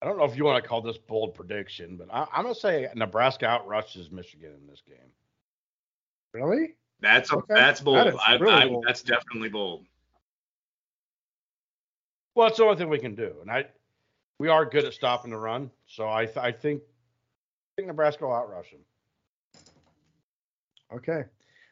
I don't know if you want to call this bold prediction, but I, am gonna say Nebraska outrushes Michigan in this game. Really? That's a, okay. that's bold. That I, really I, bold. That's definitely bold. Well, it's the only thing we can do, and I we are good at stopping the run, so I th- I think I think Nebraska will outrush them. Okay,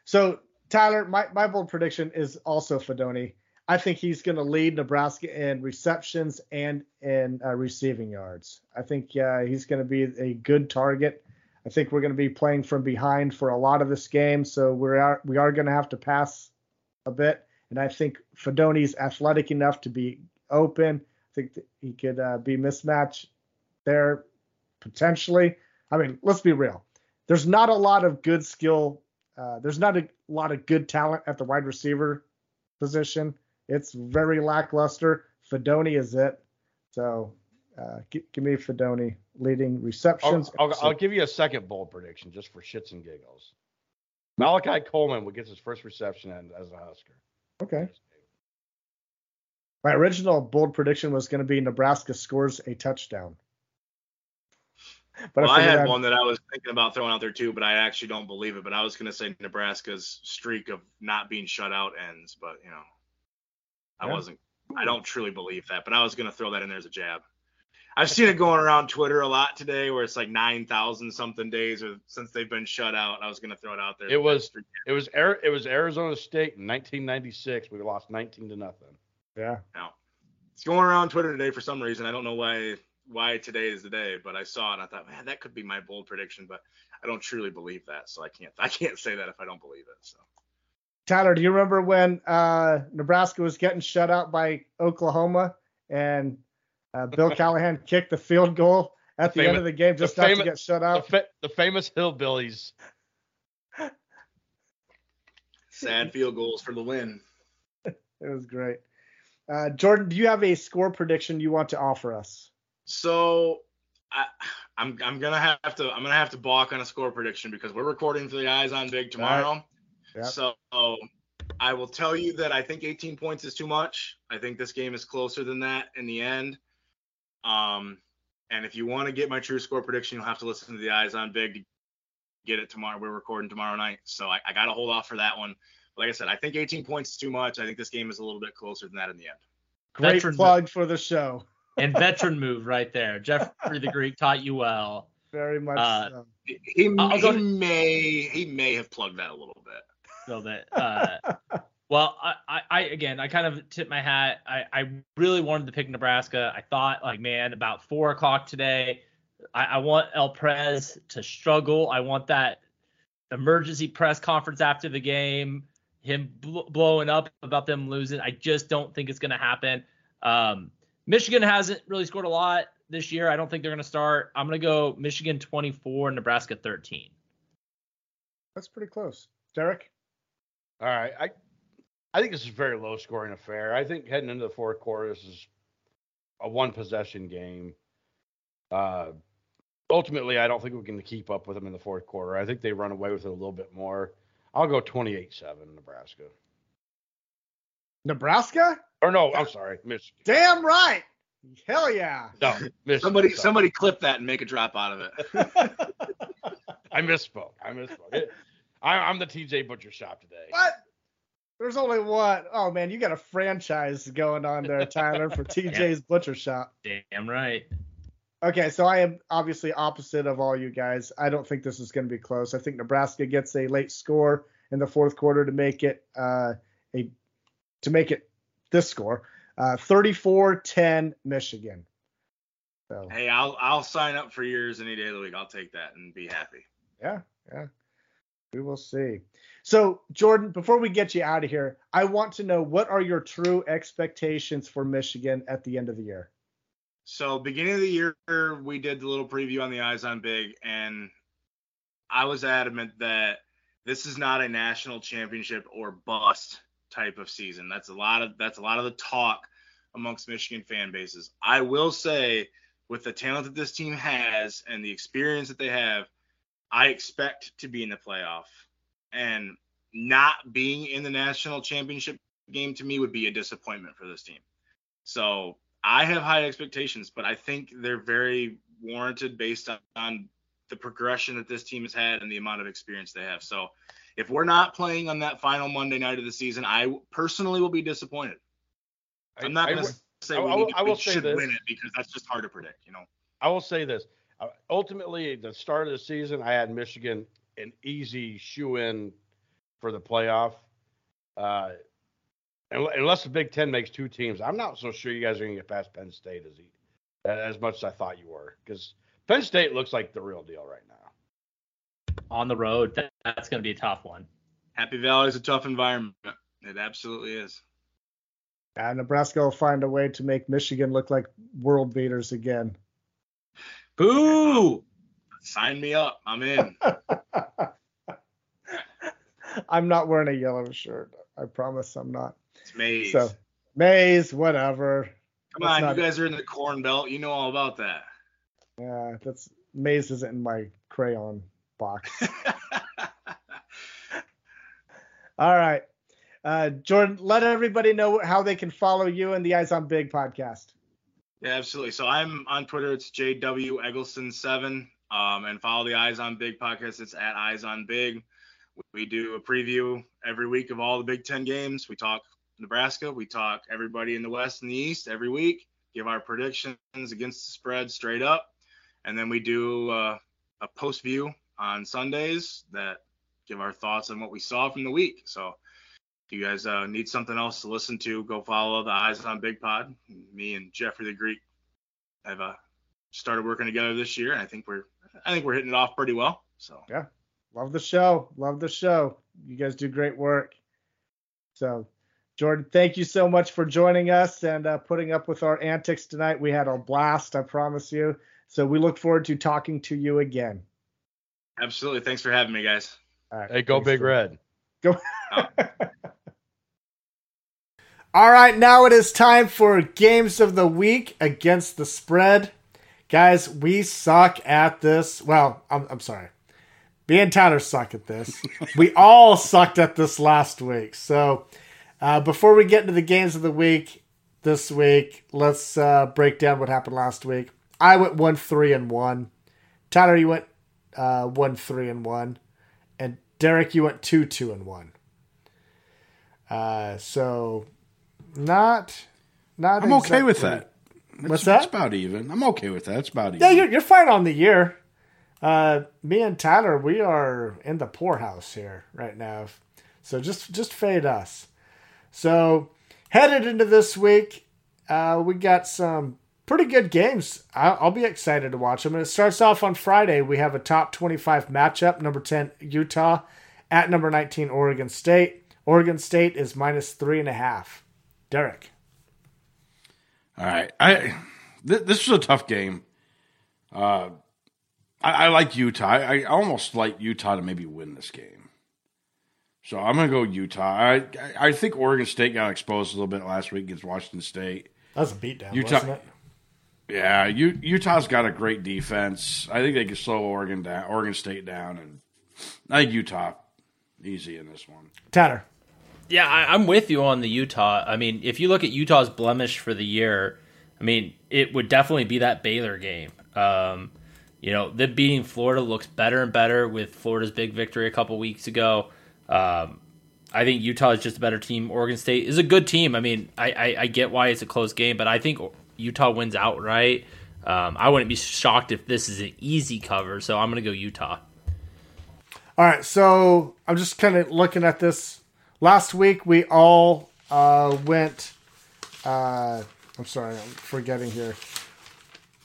so Tyler, my my bold prediction is also Fidone. I think he's going to lead Nebraska in receptions and in uh, receiving yards. I think uh, he's going to be a good target. I think we're going to be playing from behind for a lot of this game, so we are we are going to have to pass a bit. And I think Fidone's athletic enough to be open. I think he could uh, be mismatched there potentially. I mean, let's be real. There's not a lot of good skill. Uh, there's not a lot of good talent at the wide receiver position. It's very lackluster. Fidone is it. So uh, give, give, me Fidone leading receptions. I'll, I'll, I'll, give you a second bold prediction just for shits and giggles. Malachi Coleman will get his first reception as a Husker. Okay. My original bold prediction was going to be Nebraska scores a touchdown. But well, I, I had I'm... one that I was thinking about throwing out there too, but I actually don't believe it. But I was going to say Nebraska's streak of not being shut out ends, but you know, I yeah. wasn't. I don't truly believe that, but I was going to throw that in there as a jab. I've seen it going around Twitter a lot today, where it's like nine thousand something days or since they've been shut out. I was going to throw it out there. It was it was it was Arizona State in 1996. We lost 19 to nothing. Yeah. Now, it's going around Twitter today for some reason. I don't know why why today is the day, but I saw it and I thought, man, that could be my bold prediction, but I don't truly believe that, so I can't I can't say that if I don't believe it. So. Tyler, do you remember when uh, Nebraska was getting shut out by Oklahoma and uh, Bill Callahan kicked the field goal at the, the famous, end of the game just the not famous, to get shut out? The, fa- the famous hillbillies. Sad field goals for the win. it was great. Uh, Jordan, do you have a score prediction you want to offer us? So I, I'm I'm gonna have to I'm gonna have to balk on a score prediction because we're recording for the Eyes on Big tomorrow. Right. Yep. So I will tell you that I think 18 points is too much. I think this game is closer than that in the end. Um, and if you want to get my true score prediction, you'll have to listen to the Eyes on Big to get it tomorrow. We're recording tomorrow night, so I, I got to hold off for that one. But like I said, I think 18 points is too much. I think this game is a little bit closer than that in the end. Great Veteran plug for the show and veteran move right there. Jeffrey the Greek taught you well. Very much. Uh, so. He, he may he may have plugged that a little bit. So that. Uh, well, I, I, I, again, I kind of tipped my hat. I, I really wanted to pick Nebraska. I thought, like, man, about four o'clock today, I, I want El Pres to struggle. I want that emergency press conference after the game, him bl- blowing up about them losing. I just don't think it's going to happen. Um, Michigan hasn't really scored a lot this year. I don't think they're going to start. I'm going to go Michigan 24, Nebraska 13. That's pretty close. Derek? All right. I I think this is a very low scoring affair. I think heading into the fourth quarter, this is a one possession game. Uh, ultimately, I don't think we can keep up with them in the fourth quarter. I think they run away with it a little bit more. I'll go 28 7 Nebraska. Nebraska? Or no, I'm sorry, Michigan. Damn right. Hell yeah. No, Michigan, Somebody sorry. somebody clip that and make a drop out of it. I misspoke. I misspoke. It- I, I'm the TJ Butcher shop today. What? There's only one. Oh man, you got a franchise going on there, Tyler, for TJ's Butcher Shop. Damn right. Okay, so I am obviously opposite of all you guys. I don't think this is going to be close. I think Nebraska gets a late score in the fourth quarter to make it uh, a to make it this score. Uh, 34-10 Michigan. So hey, I'll I'll sign up for yours any day of the week. I'll take that and be happy. yeah, yeah. We will see. So Jordan, before we get you out of here, I want to know what are your true expectations for Michigan at the end of the year? So beginning of the year, we did the little preview on the Eyes on Big, and I was adamant that this is not a national championship or bust type of season. That's a lot of that's a lot of the talk amongst Michigan fan bases. I will say, with the talent that this team has and the experience that they have, I expect to be in the playoff. And not being in the national championship game to me would be a disappointment for this team. So I have high expectations, but I think they're very warranted based on, on the progression that this team has had and the amount of experience they have. So if we're not playing on that final Monday night of the season, I personally will be disappointed. I'm not I- I going to say I- we, I will- need to- I we will say should this. win it because that's just hard to predict, you know. I will say this. Uh, ultimately, at the start of the season, I had Michigan an easy shoe in for the playoff. Uh, unless the Big Ten makes two teams, I'm not so sure you guys are going to get past Penn State as as much as I thought you were, because Penn State looks like the real deal right now. On the road, that, that's going to be a tough one. Happy Valley is a tough environment. It absolutely is. Uh, Nebraska will find a way to make Michigan look like world beaters again. Boo! Sign me up. I'm in. I'm not wearing a yellow shirt. I promise I'm not. It's Maize. So, Maize, whatever. Come that's on, not- you guys are in the Corn Belt. You know all about that. Yeah, that's Maize isn't in my crayon box. All right. Uh, Jordan, let everybody know how they can follow you and the Eyes on Big podcast. Yeah, absolutely. So I'm on Twitter. It's JW Eggleston7. Um, and follow the Eyes on Big podcast. It's at Eyes on Big. We do a preview every week of all the Big Ten games. We talk Nebraska. We talk everybody in the West and the East every week. Give our predictions against the spread straight up. And then we do uh, a post view on Sundays that give our thoughts on what we saw from the week. So if you guys uh, need something else to listen to, go follow the Eyes on Big Pod. Me and Jeffrey the Greek have uh, started working together this year, and I think we're I think we're hitting it off pretty well. So yeah, Love the show. Love the show. You guys do great work. So, Jordan, thank you so much for joining us and uh, putting up with our antics tonight. We had a blast, I promise you. So, we look forward to talking to you again. absolutely, thanks for having me, guys. Right. Hey, go Big Red. Go. All right, now it is time for games of the week against the spread. Guys, we suck at this. Well, I'm, I'm sorry. Me and Tyler suck at this. we all sucked at this last week. So, uh, before we get into the games of the week this week, let's uh, break down what happened last week. I went one three and one. Tyler, you went uh, one three and one, and Derek, you went two two and one. Uh, so not not. I'm okay with exactly- that. What's that? It's about even. I'm okay with that. It's about even. Yeah, you're you're fine on the year. Uh, me and Tyler, we are in the poorhouse here right now. So just just fade us. So headed into this week, uh, we got some pretty good games. I'll, I'll be excited to watch them. And it starts off on Friday. We have a top 25 matchup. Number 10 Utah at number 19 Oregon State. Oregon State is minus three and a half. Derek. All right. I th- this was a tough game. Uh, I, I like Utah. I, I almost like Utah to maybe win this game. So I'm gonna go Utah. I I- I think Oregon State got exposed a little bit last week against Washington State. That was a beatdown, Utah- wasn't it? Yeah, U- Utah's got a great defense. I think they can slow Oregon down, Oregon State down, and I think Utah easy in this one. Tanner. Yeah, I, I'm with you on the Utah. I mean, if you look at Utah's blemish for the year, I mean, it would definitely be that Baylor game. Um, you know, them beating Florida looks better and better with Florida's big victory a couple weeks ago. Um, I think Utah is just a better team. Oregon State is a good team. I mean, I, I, I get why it's a close game, but I think Utah wins outright. Um, I wouldn't be shocked if this is an easy cover, so I'm going to go Utah. All right, so I'm just kind of looking at this. Last week we all uh, went. Uh, I'm sorry, I'm forgetting here.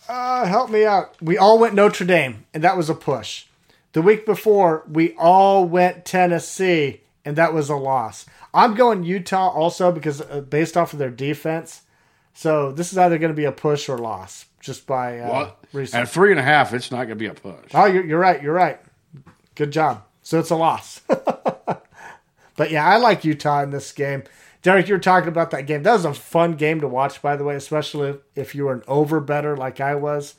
Uh, help me out. We all went Notre Dame, and that was a push. The week before, we all went Tennessee, and that was a loss. I'm going Utah also because uh, based off of their defense. So this is either going to be a push or loss, just by uh, Well, research. at three and a half, it's not going to be a push. Oh, you're, you're right. You're right. Good job. So it's a loss. but yeah, I like Utah in this game. Derek, you were talking about that game. That was a fun game to watch, by the way, especially if you were an over better like I was.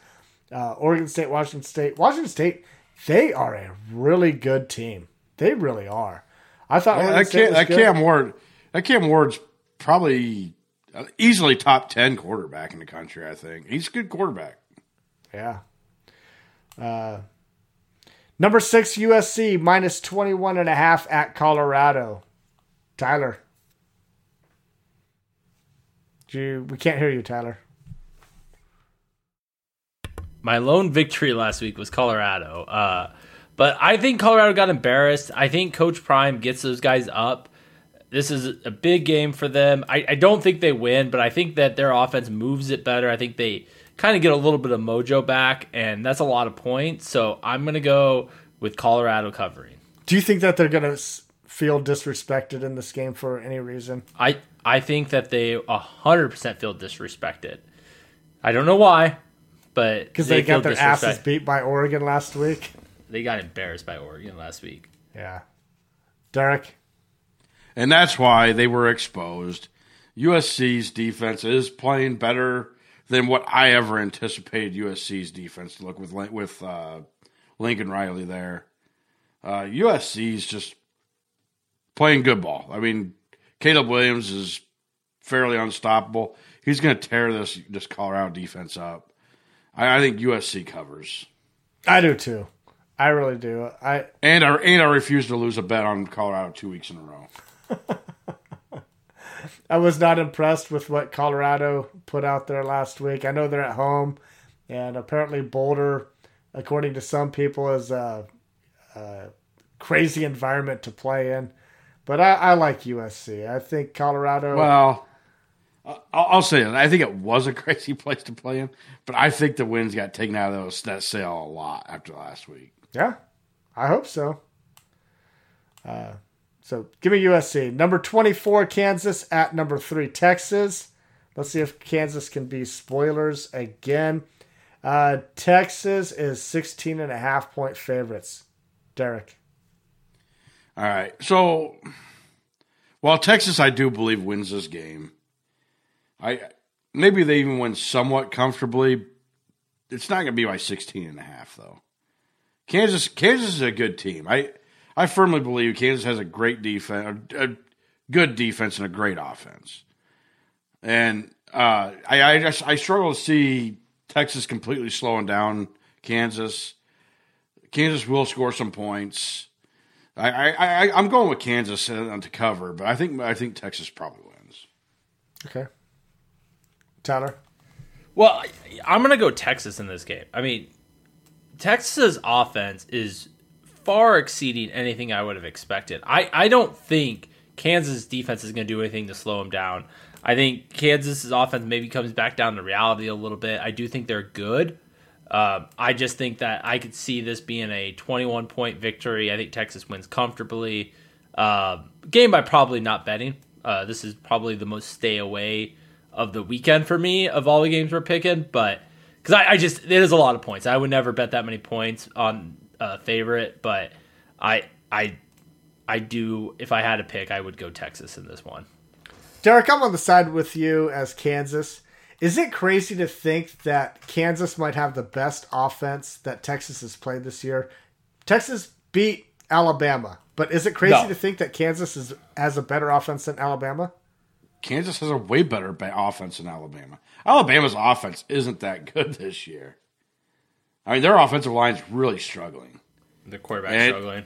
Uh, Oregon State, Washington State. Washington State, they are a really good team. They really are. I thought Oregon that Cam, was that good. Cam Ward, that Cam Ward's probably easily top ten quarterback in the country. I think he's a good quarterback. Yeah. Uh, number six, USC, minus 21 and a half at Colorado. Tyler. Do you, we can't hear you, Tyler. my lone victory last week was Colorado. Uh, but I think Colorado got embarrassed. I think Coach Prime gets those guys up. This is a big game for them. I, I don't think they win, but I think that their offense moves it better. I think they kind of get a little bit of mojo back, and that's a lot of points. So I'm going to go with Colorado covering. Do you think that they're going to feel disrespected in this game for any reason? I, I think that they 100% feel disrespected. I don't know why, but Because they, feel got their asses beat by Oregon last week. They got embarrassed by Oregon last week. Yeah. Derek? And that's why they were exposed. USC's defense is playing better than what I ever anticipated USC's defense to look with with uh, Lincoln Riley there. Uh, USC's just playing good ball. I mean, Caleb Williams is fairly unstoppable. He's going to tear this this Colorado defense up. I, I think USC covers, I do too. I really do. I and I and I refuse to lose a bet on Colorado two weeks in a row. I was not impressed with what Colorado put out there last week. I know they're at home, and apparently Boulder, according to some people, is a, a crazy environment to play in. But I, I like USC. I think Colorado. Well, I'll, I'll say it. I think it was a crazy place to play in, but I think the winds got taken out of those, that sail a lot after last week. yeah, I hope so. Uh, so give me USC. Number 24, Kansas at number three, Texas. Let's see if Kansas can be spoilers again. Uh, Texas is 16 and a half point favorites. Derek. All right. So, while Texas, I do believe wins this game, I maybe they even win somewhat comfortably. It's not going to be by 16 and a half though. Kansas Kansas is a good team. I I firmly believe Kansas has a great defense, a, a good defense and a great offense. And uh, I I just I struggle to see Texas completely slowing down Kansas. Kansas will score some points. I, I, I I'm going with Kansas to cover, but I think I think Texas probably wins. Okay. Tyler. Well, I'm going to go Texas in this game. I mean, Texas's offense is far exceeding anything I would have expected. I, I don't think Kansas' defense is going to do anything to slow them down. I think Kansas' offense maybe comes back down to reality a little bit. I do think they're good. Um, I just think that I could see this being a 21 point victory. I think Texas wins comfortably. Uh, game by probably not betting. Uh, this is probably the most stay away of the weekend for me of all the games we're picking, but because I, I just it is a lot of points. I would never bet that many points on a favorite, but I I I do if I had to pick, I would go Texas in this one. Derek, I'm on the side with you as Kansas. Is it crazy to think that Kansas might have the best offense that Texas has played this year? Texas beat Alabama, but is it crazy No. to think that Kansas is has a better offense than Alabama? Kansas has a way better offense than Alabama. Alabama's offense isn't that good this year. I mean, their offensive line's really struggling. The quarterback And- struggling.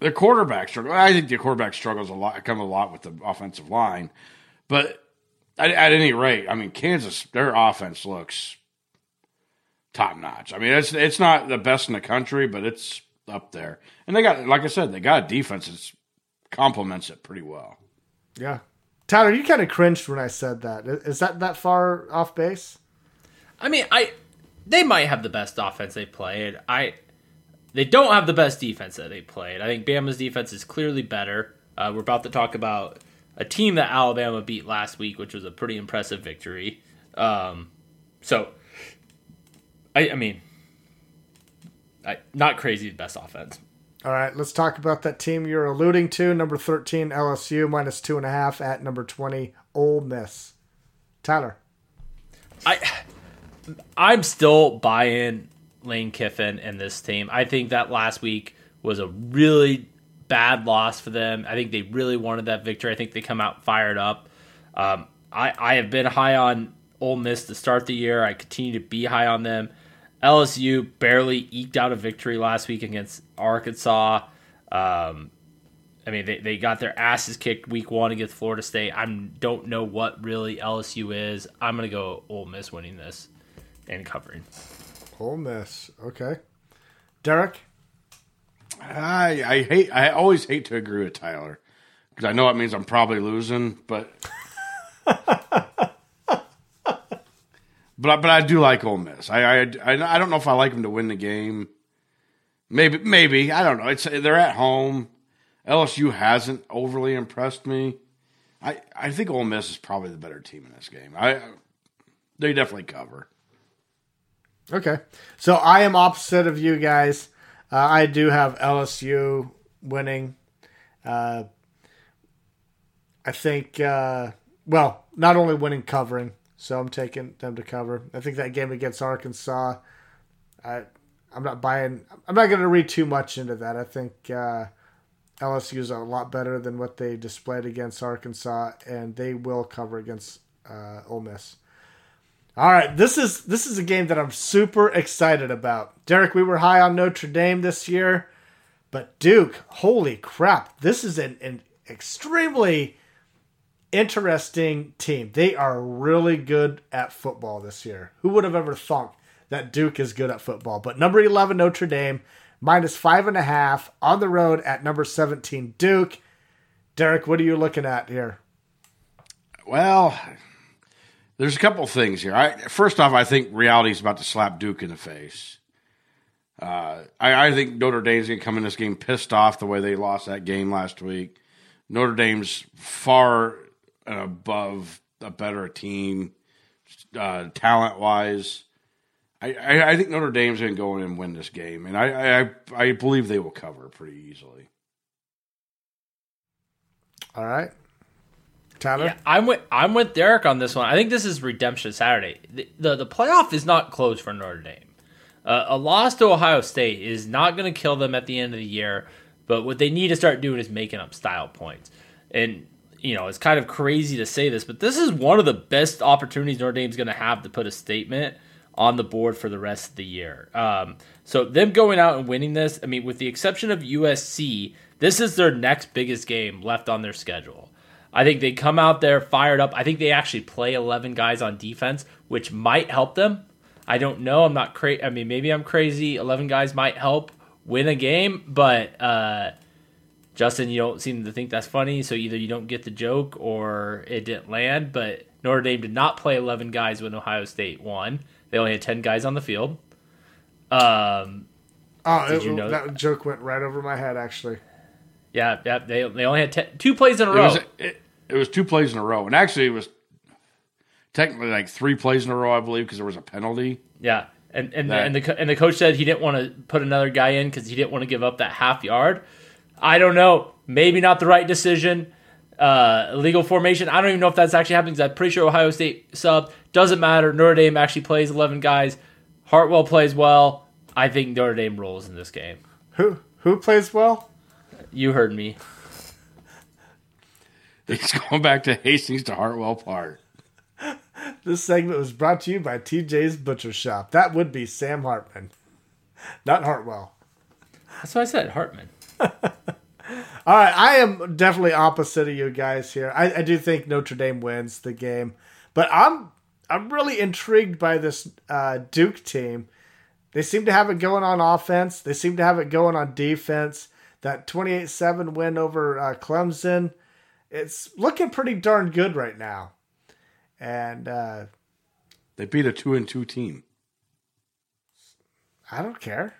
Their quarterback struggle. I think the quarterback struggles a lot. Come a lot with the offensive line, but at, at any rate, I mean, Kansas, their offense looks top notch. I mean, it's it's not the best in the country, but it's up there. And they got, like I said, they got a defense that complements it pretty well. Yeah. Tyler, you kind of cringed when I said that. Is that that far off base? I mean, I they might have the best offense they played. I they don't have the best defense that they played. I think Bama's defense is clearly better. Uh, we're about to talk about a team that Alabama beat last week, which was a pretty impressive victory. Um, so, I, I mean, I, not crazy best offense. All right, let's talk about that team you're alluding to. Number 13, LSU, minus two and a half at number 20, Ole Miss. Tyler. I I'm still buying Lane Kiffin and this team. I think that last week was a really bad loss for them. I think they really wanted that victory. I think they come out fired up. Um, I I have been high on Ole Miss to start the year. I continue to be high on them. LSU barely eked out a victory last week against Arkansas. Um, I mean, they, they got their asses kicked week one against Florida State. I don't know what really LSU is. I'm going to go Ole Miss winning this and covering. Ole Miss. Okay. Derek. I I hate I always hate to agree with Tyler because I know it means I'm probably losing, but but I- but I do like Ole Miss. I I I I don't know if I like them to win the game. Maybe maybe I don't know. It's they're at home. LSU hasn't overly impressed me. I I think Ole Miss is probably the better team in this game. I they definitely cover. Okay. So I am opposite of you guys. Uh, I do have LSU winning. Uh, I think, uh, well, not only winning, covering. So I'm taking them to cover. I think that game against Arkansas, I, I'm not buying, I'm not going to read too much into that. I think uh, LSU is a lot better than what they displayed against Arkansas, and they will cover against uh, Ole Miss. All right, this is this is a game that I'm super excited about. Derek, we were high on Notre Dame this year, but Duke, holy crap, this is an, an extremely interesting team. They are really good at football this year. Who would have ever thought that Duke is good at football? But number 11, Notre Dame, minus five and a half on the road at number 17, Duke. Derek, what are you looking at here? Well, there's a couple things here. I, first off, I think reality is about to slap Duke in the face. Uh, I, I think Notre Dame's going to come in this game pissed off the way they lost that game last week. Notre Dame's far and above a better team, uh, talent wise. I, I, think Notre Dame's going to go in and win this game, and I, I I believe they will cover pretty easily. All right. Tyler? Yeah, I'm with I'm with Derek on this one. I think this is redemption Saturday. The the, the playoff is not closed for Notre Dame. Uh, a loss to Ohio State is not going to kill them at the end of the year, but what they need to start doing is making up style points. And you know, it's kind of crazy to say this, but this is one of the best opportunities Notre Dame's going to have to put a statement on the board for the rest of the year. Um, so them going out and winning this, I mean, with the exception of USC, this is their next biggest game left on their schedule. I think they come out there fired up. I think they actually play 11 guys on defense, which might help them. I don't know. I'm not crazy. I mean, maybe I'm crazy. 11 guys might help win a game, but uh, Justin, you don't seem to think that's funny. So either you don't get the joke or it didn't land. But Notre Dame did not play 11 guys when Ohio State won. They only had 10 guys on the field. Um, Oh, Did it- you know that joke went right over my head, actually. yeah, yeah. They, they only had ten, two plays in a It row. was it, it was two plays in a row, and actually it was technically like three plays in a row, I believe, because there was a penalty. Yeah, and and That- and the and the coach said he didn't want to put another guy in because he didn't want to give up that half yard. I don't know. Maybe not the right decision. Uh, illegal formation. I don't even know if that's actually happening. Because I'm pretty sure Ohio State sub doesn't matter. Notre Dame actually plays 11 guys. Hartwell plays well. I think Notre Dame rolls in this game. Who who plays well? You heard me. He's going back to Hastings to Hartwell Park. This segment was brought to you by TJ's Butcher Shop. That would be Sam Hartman, not Hartwell. That's what I said, Hartman. All right, I am definitely opposite of you guys here. I, I do think Notre Dame wins the game, but I'm I'm really intrigued by this uh, Duke team. They seem to have it going on offense. They seem to have it going on defense. That 28-7 win over uh, Clemson, it's looking pretty darn good right now. And uh, They beat a two and two team. I don't care.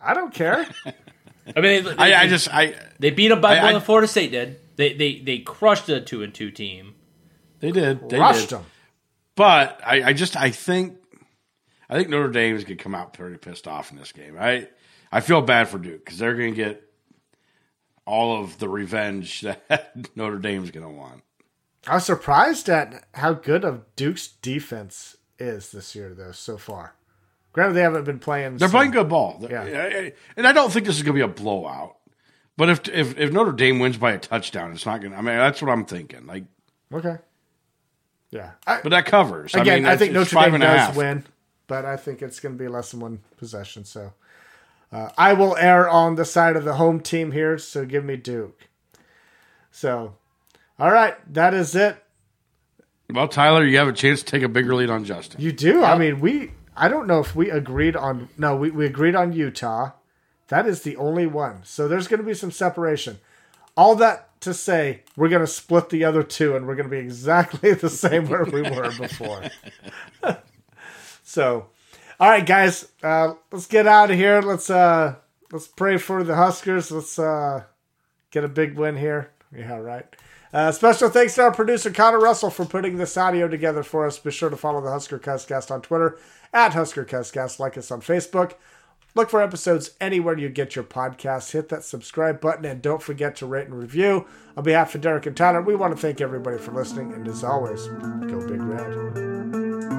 I don't care. I mean, they, I, I just I they beat them by I- more I- than Florida State did. They they they crushed a two and two team. they did they Rushed did. them. But I, I just I think I think Notre Dame is gonna come out pretty pissed off in this game. I I feel bad for Duke because they're gonna get all of the revenge that Notre Dame's gonna want. I was surprised at how good of Duke's defense is this year, though, so far. Granted, they haven't been playing. They're some- playing good ball. Yeah. And I don't think this is going to be a blowout. But if, if if Notre Dame wins by a touchdown, it's not going to. I mean, that's what I'm thinking. Like, Okay. Yeah. I, but that covers. again, I, mean, that's- think Notre Dame does win, but I think it's going to be less than one possession. So uh, I will err on the side of the home team here. So give me Duke. So, all right, that is it. Well, Tyler, you have a chance to take a bigger lead on Justin. You do. I mean, we. I don't know if we agreed on. No, we, we agreed on Utah. That is the only one. So there's going to be some separation. All that to say, we're going to split the other two, and we're going to be exactly the same where we were before. so, all right, guys, uh, let's get out of here. Let's uh, let's pray for the Huskers. Let's uh, get a big win here. Yeah, right. Uh, special thanks to our producer Connor Russell for putting this audio together for us. Be sure to follow the Husker Cuzcast on Twitter at Husker Cuzcast. Like us on Facebook. Look for episodes anywhere you get your podcasts. Hit that subscribe button and don't forget to rate and review. On behalf of Derek and Tyler, we want to thank everybody for listening. And as always, go Big Red.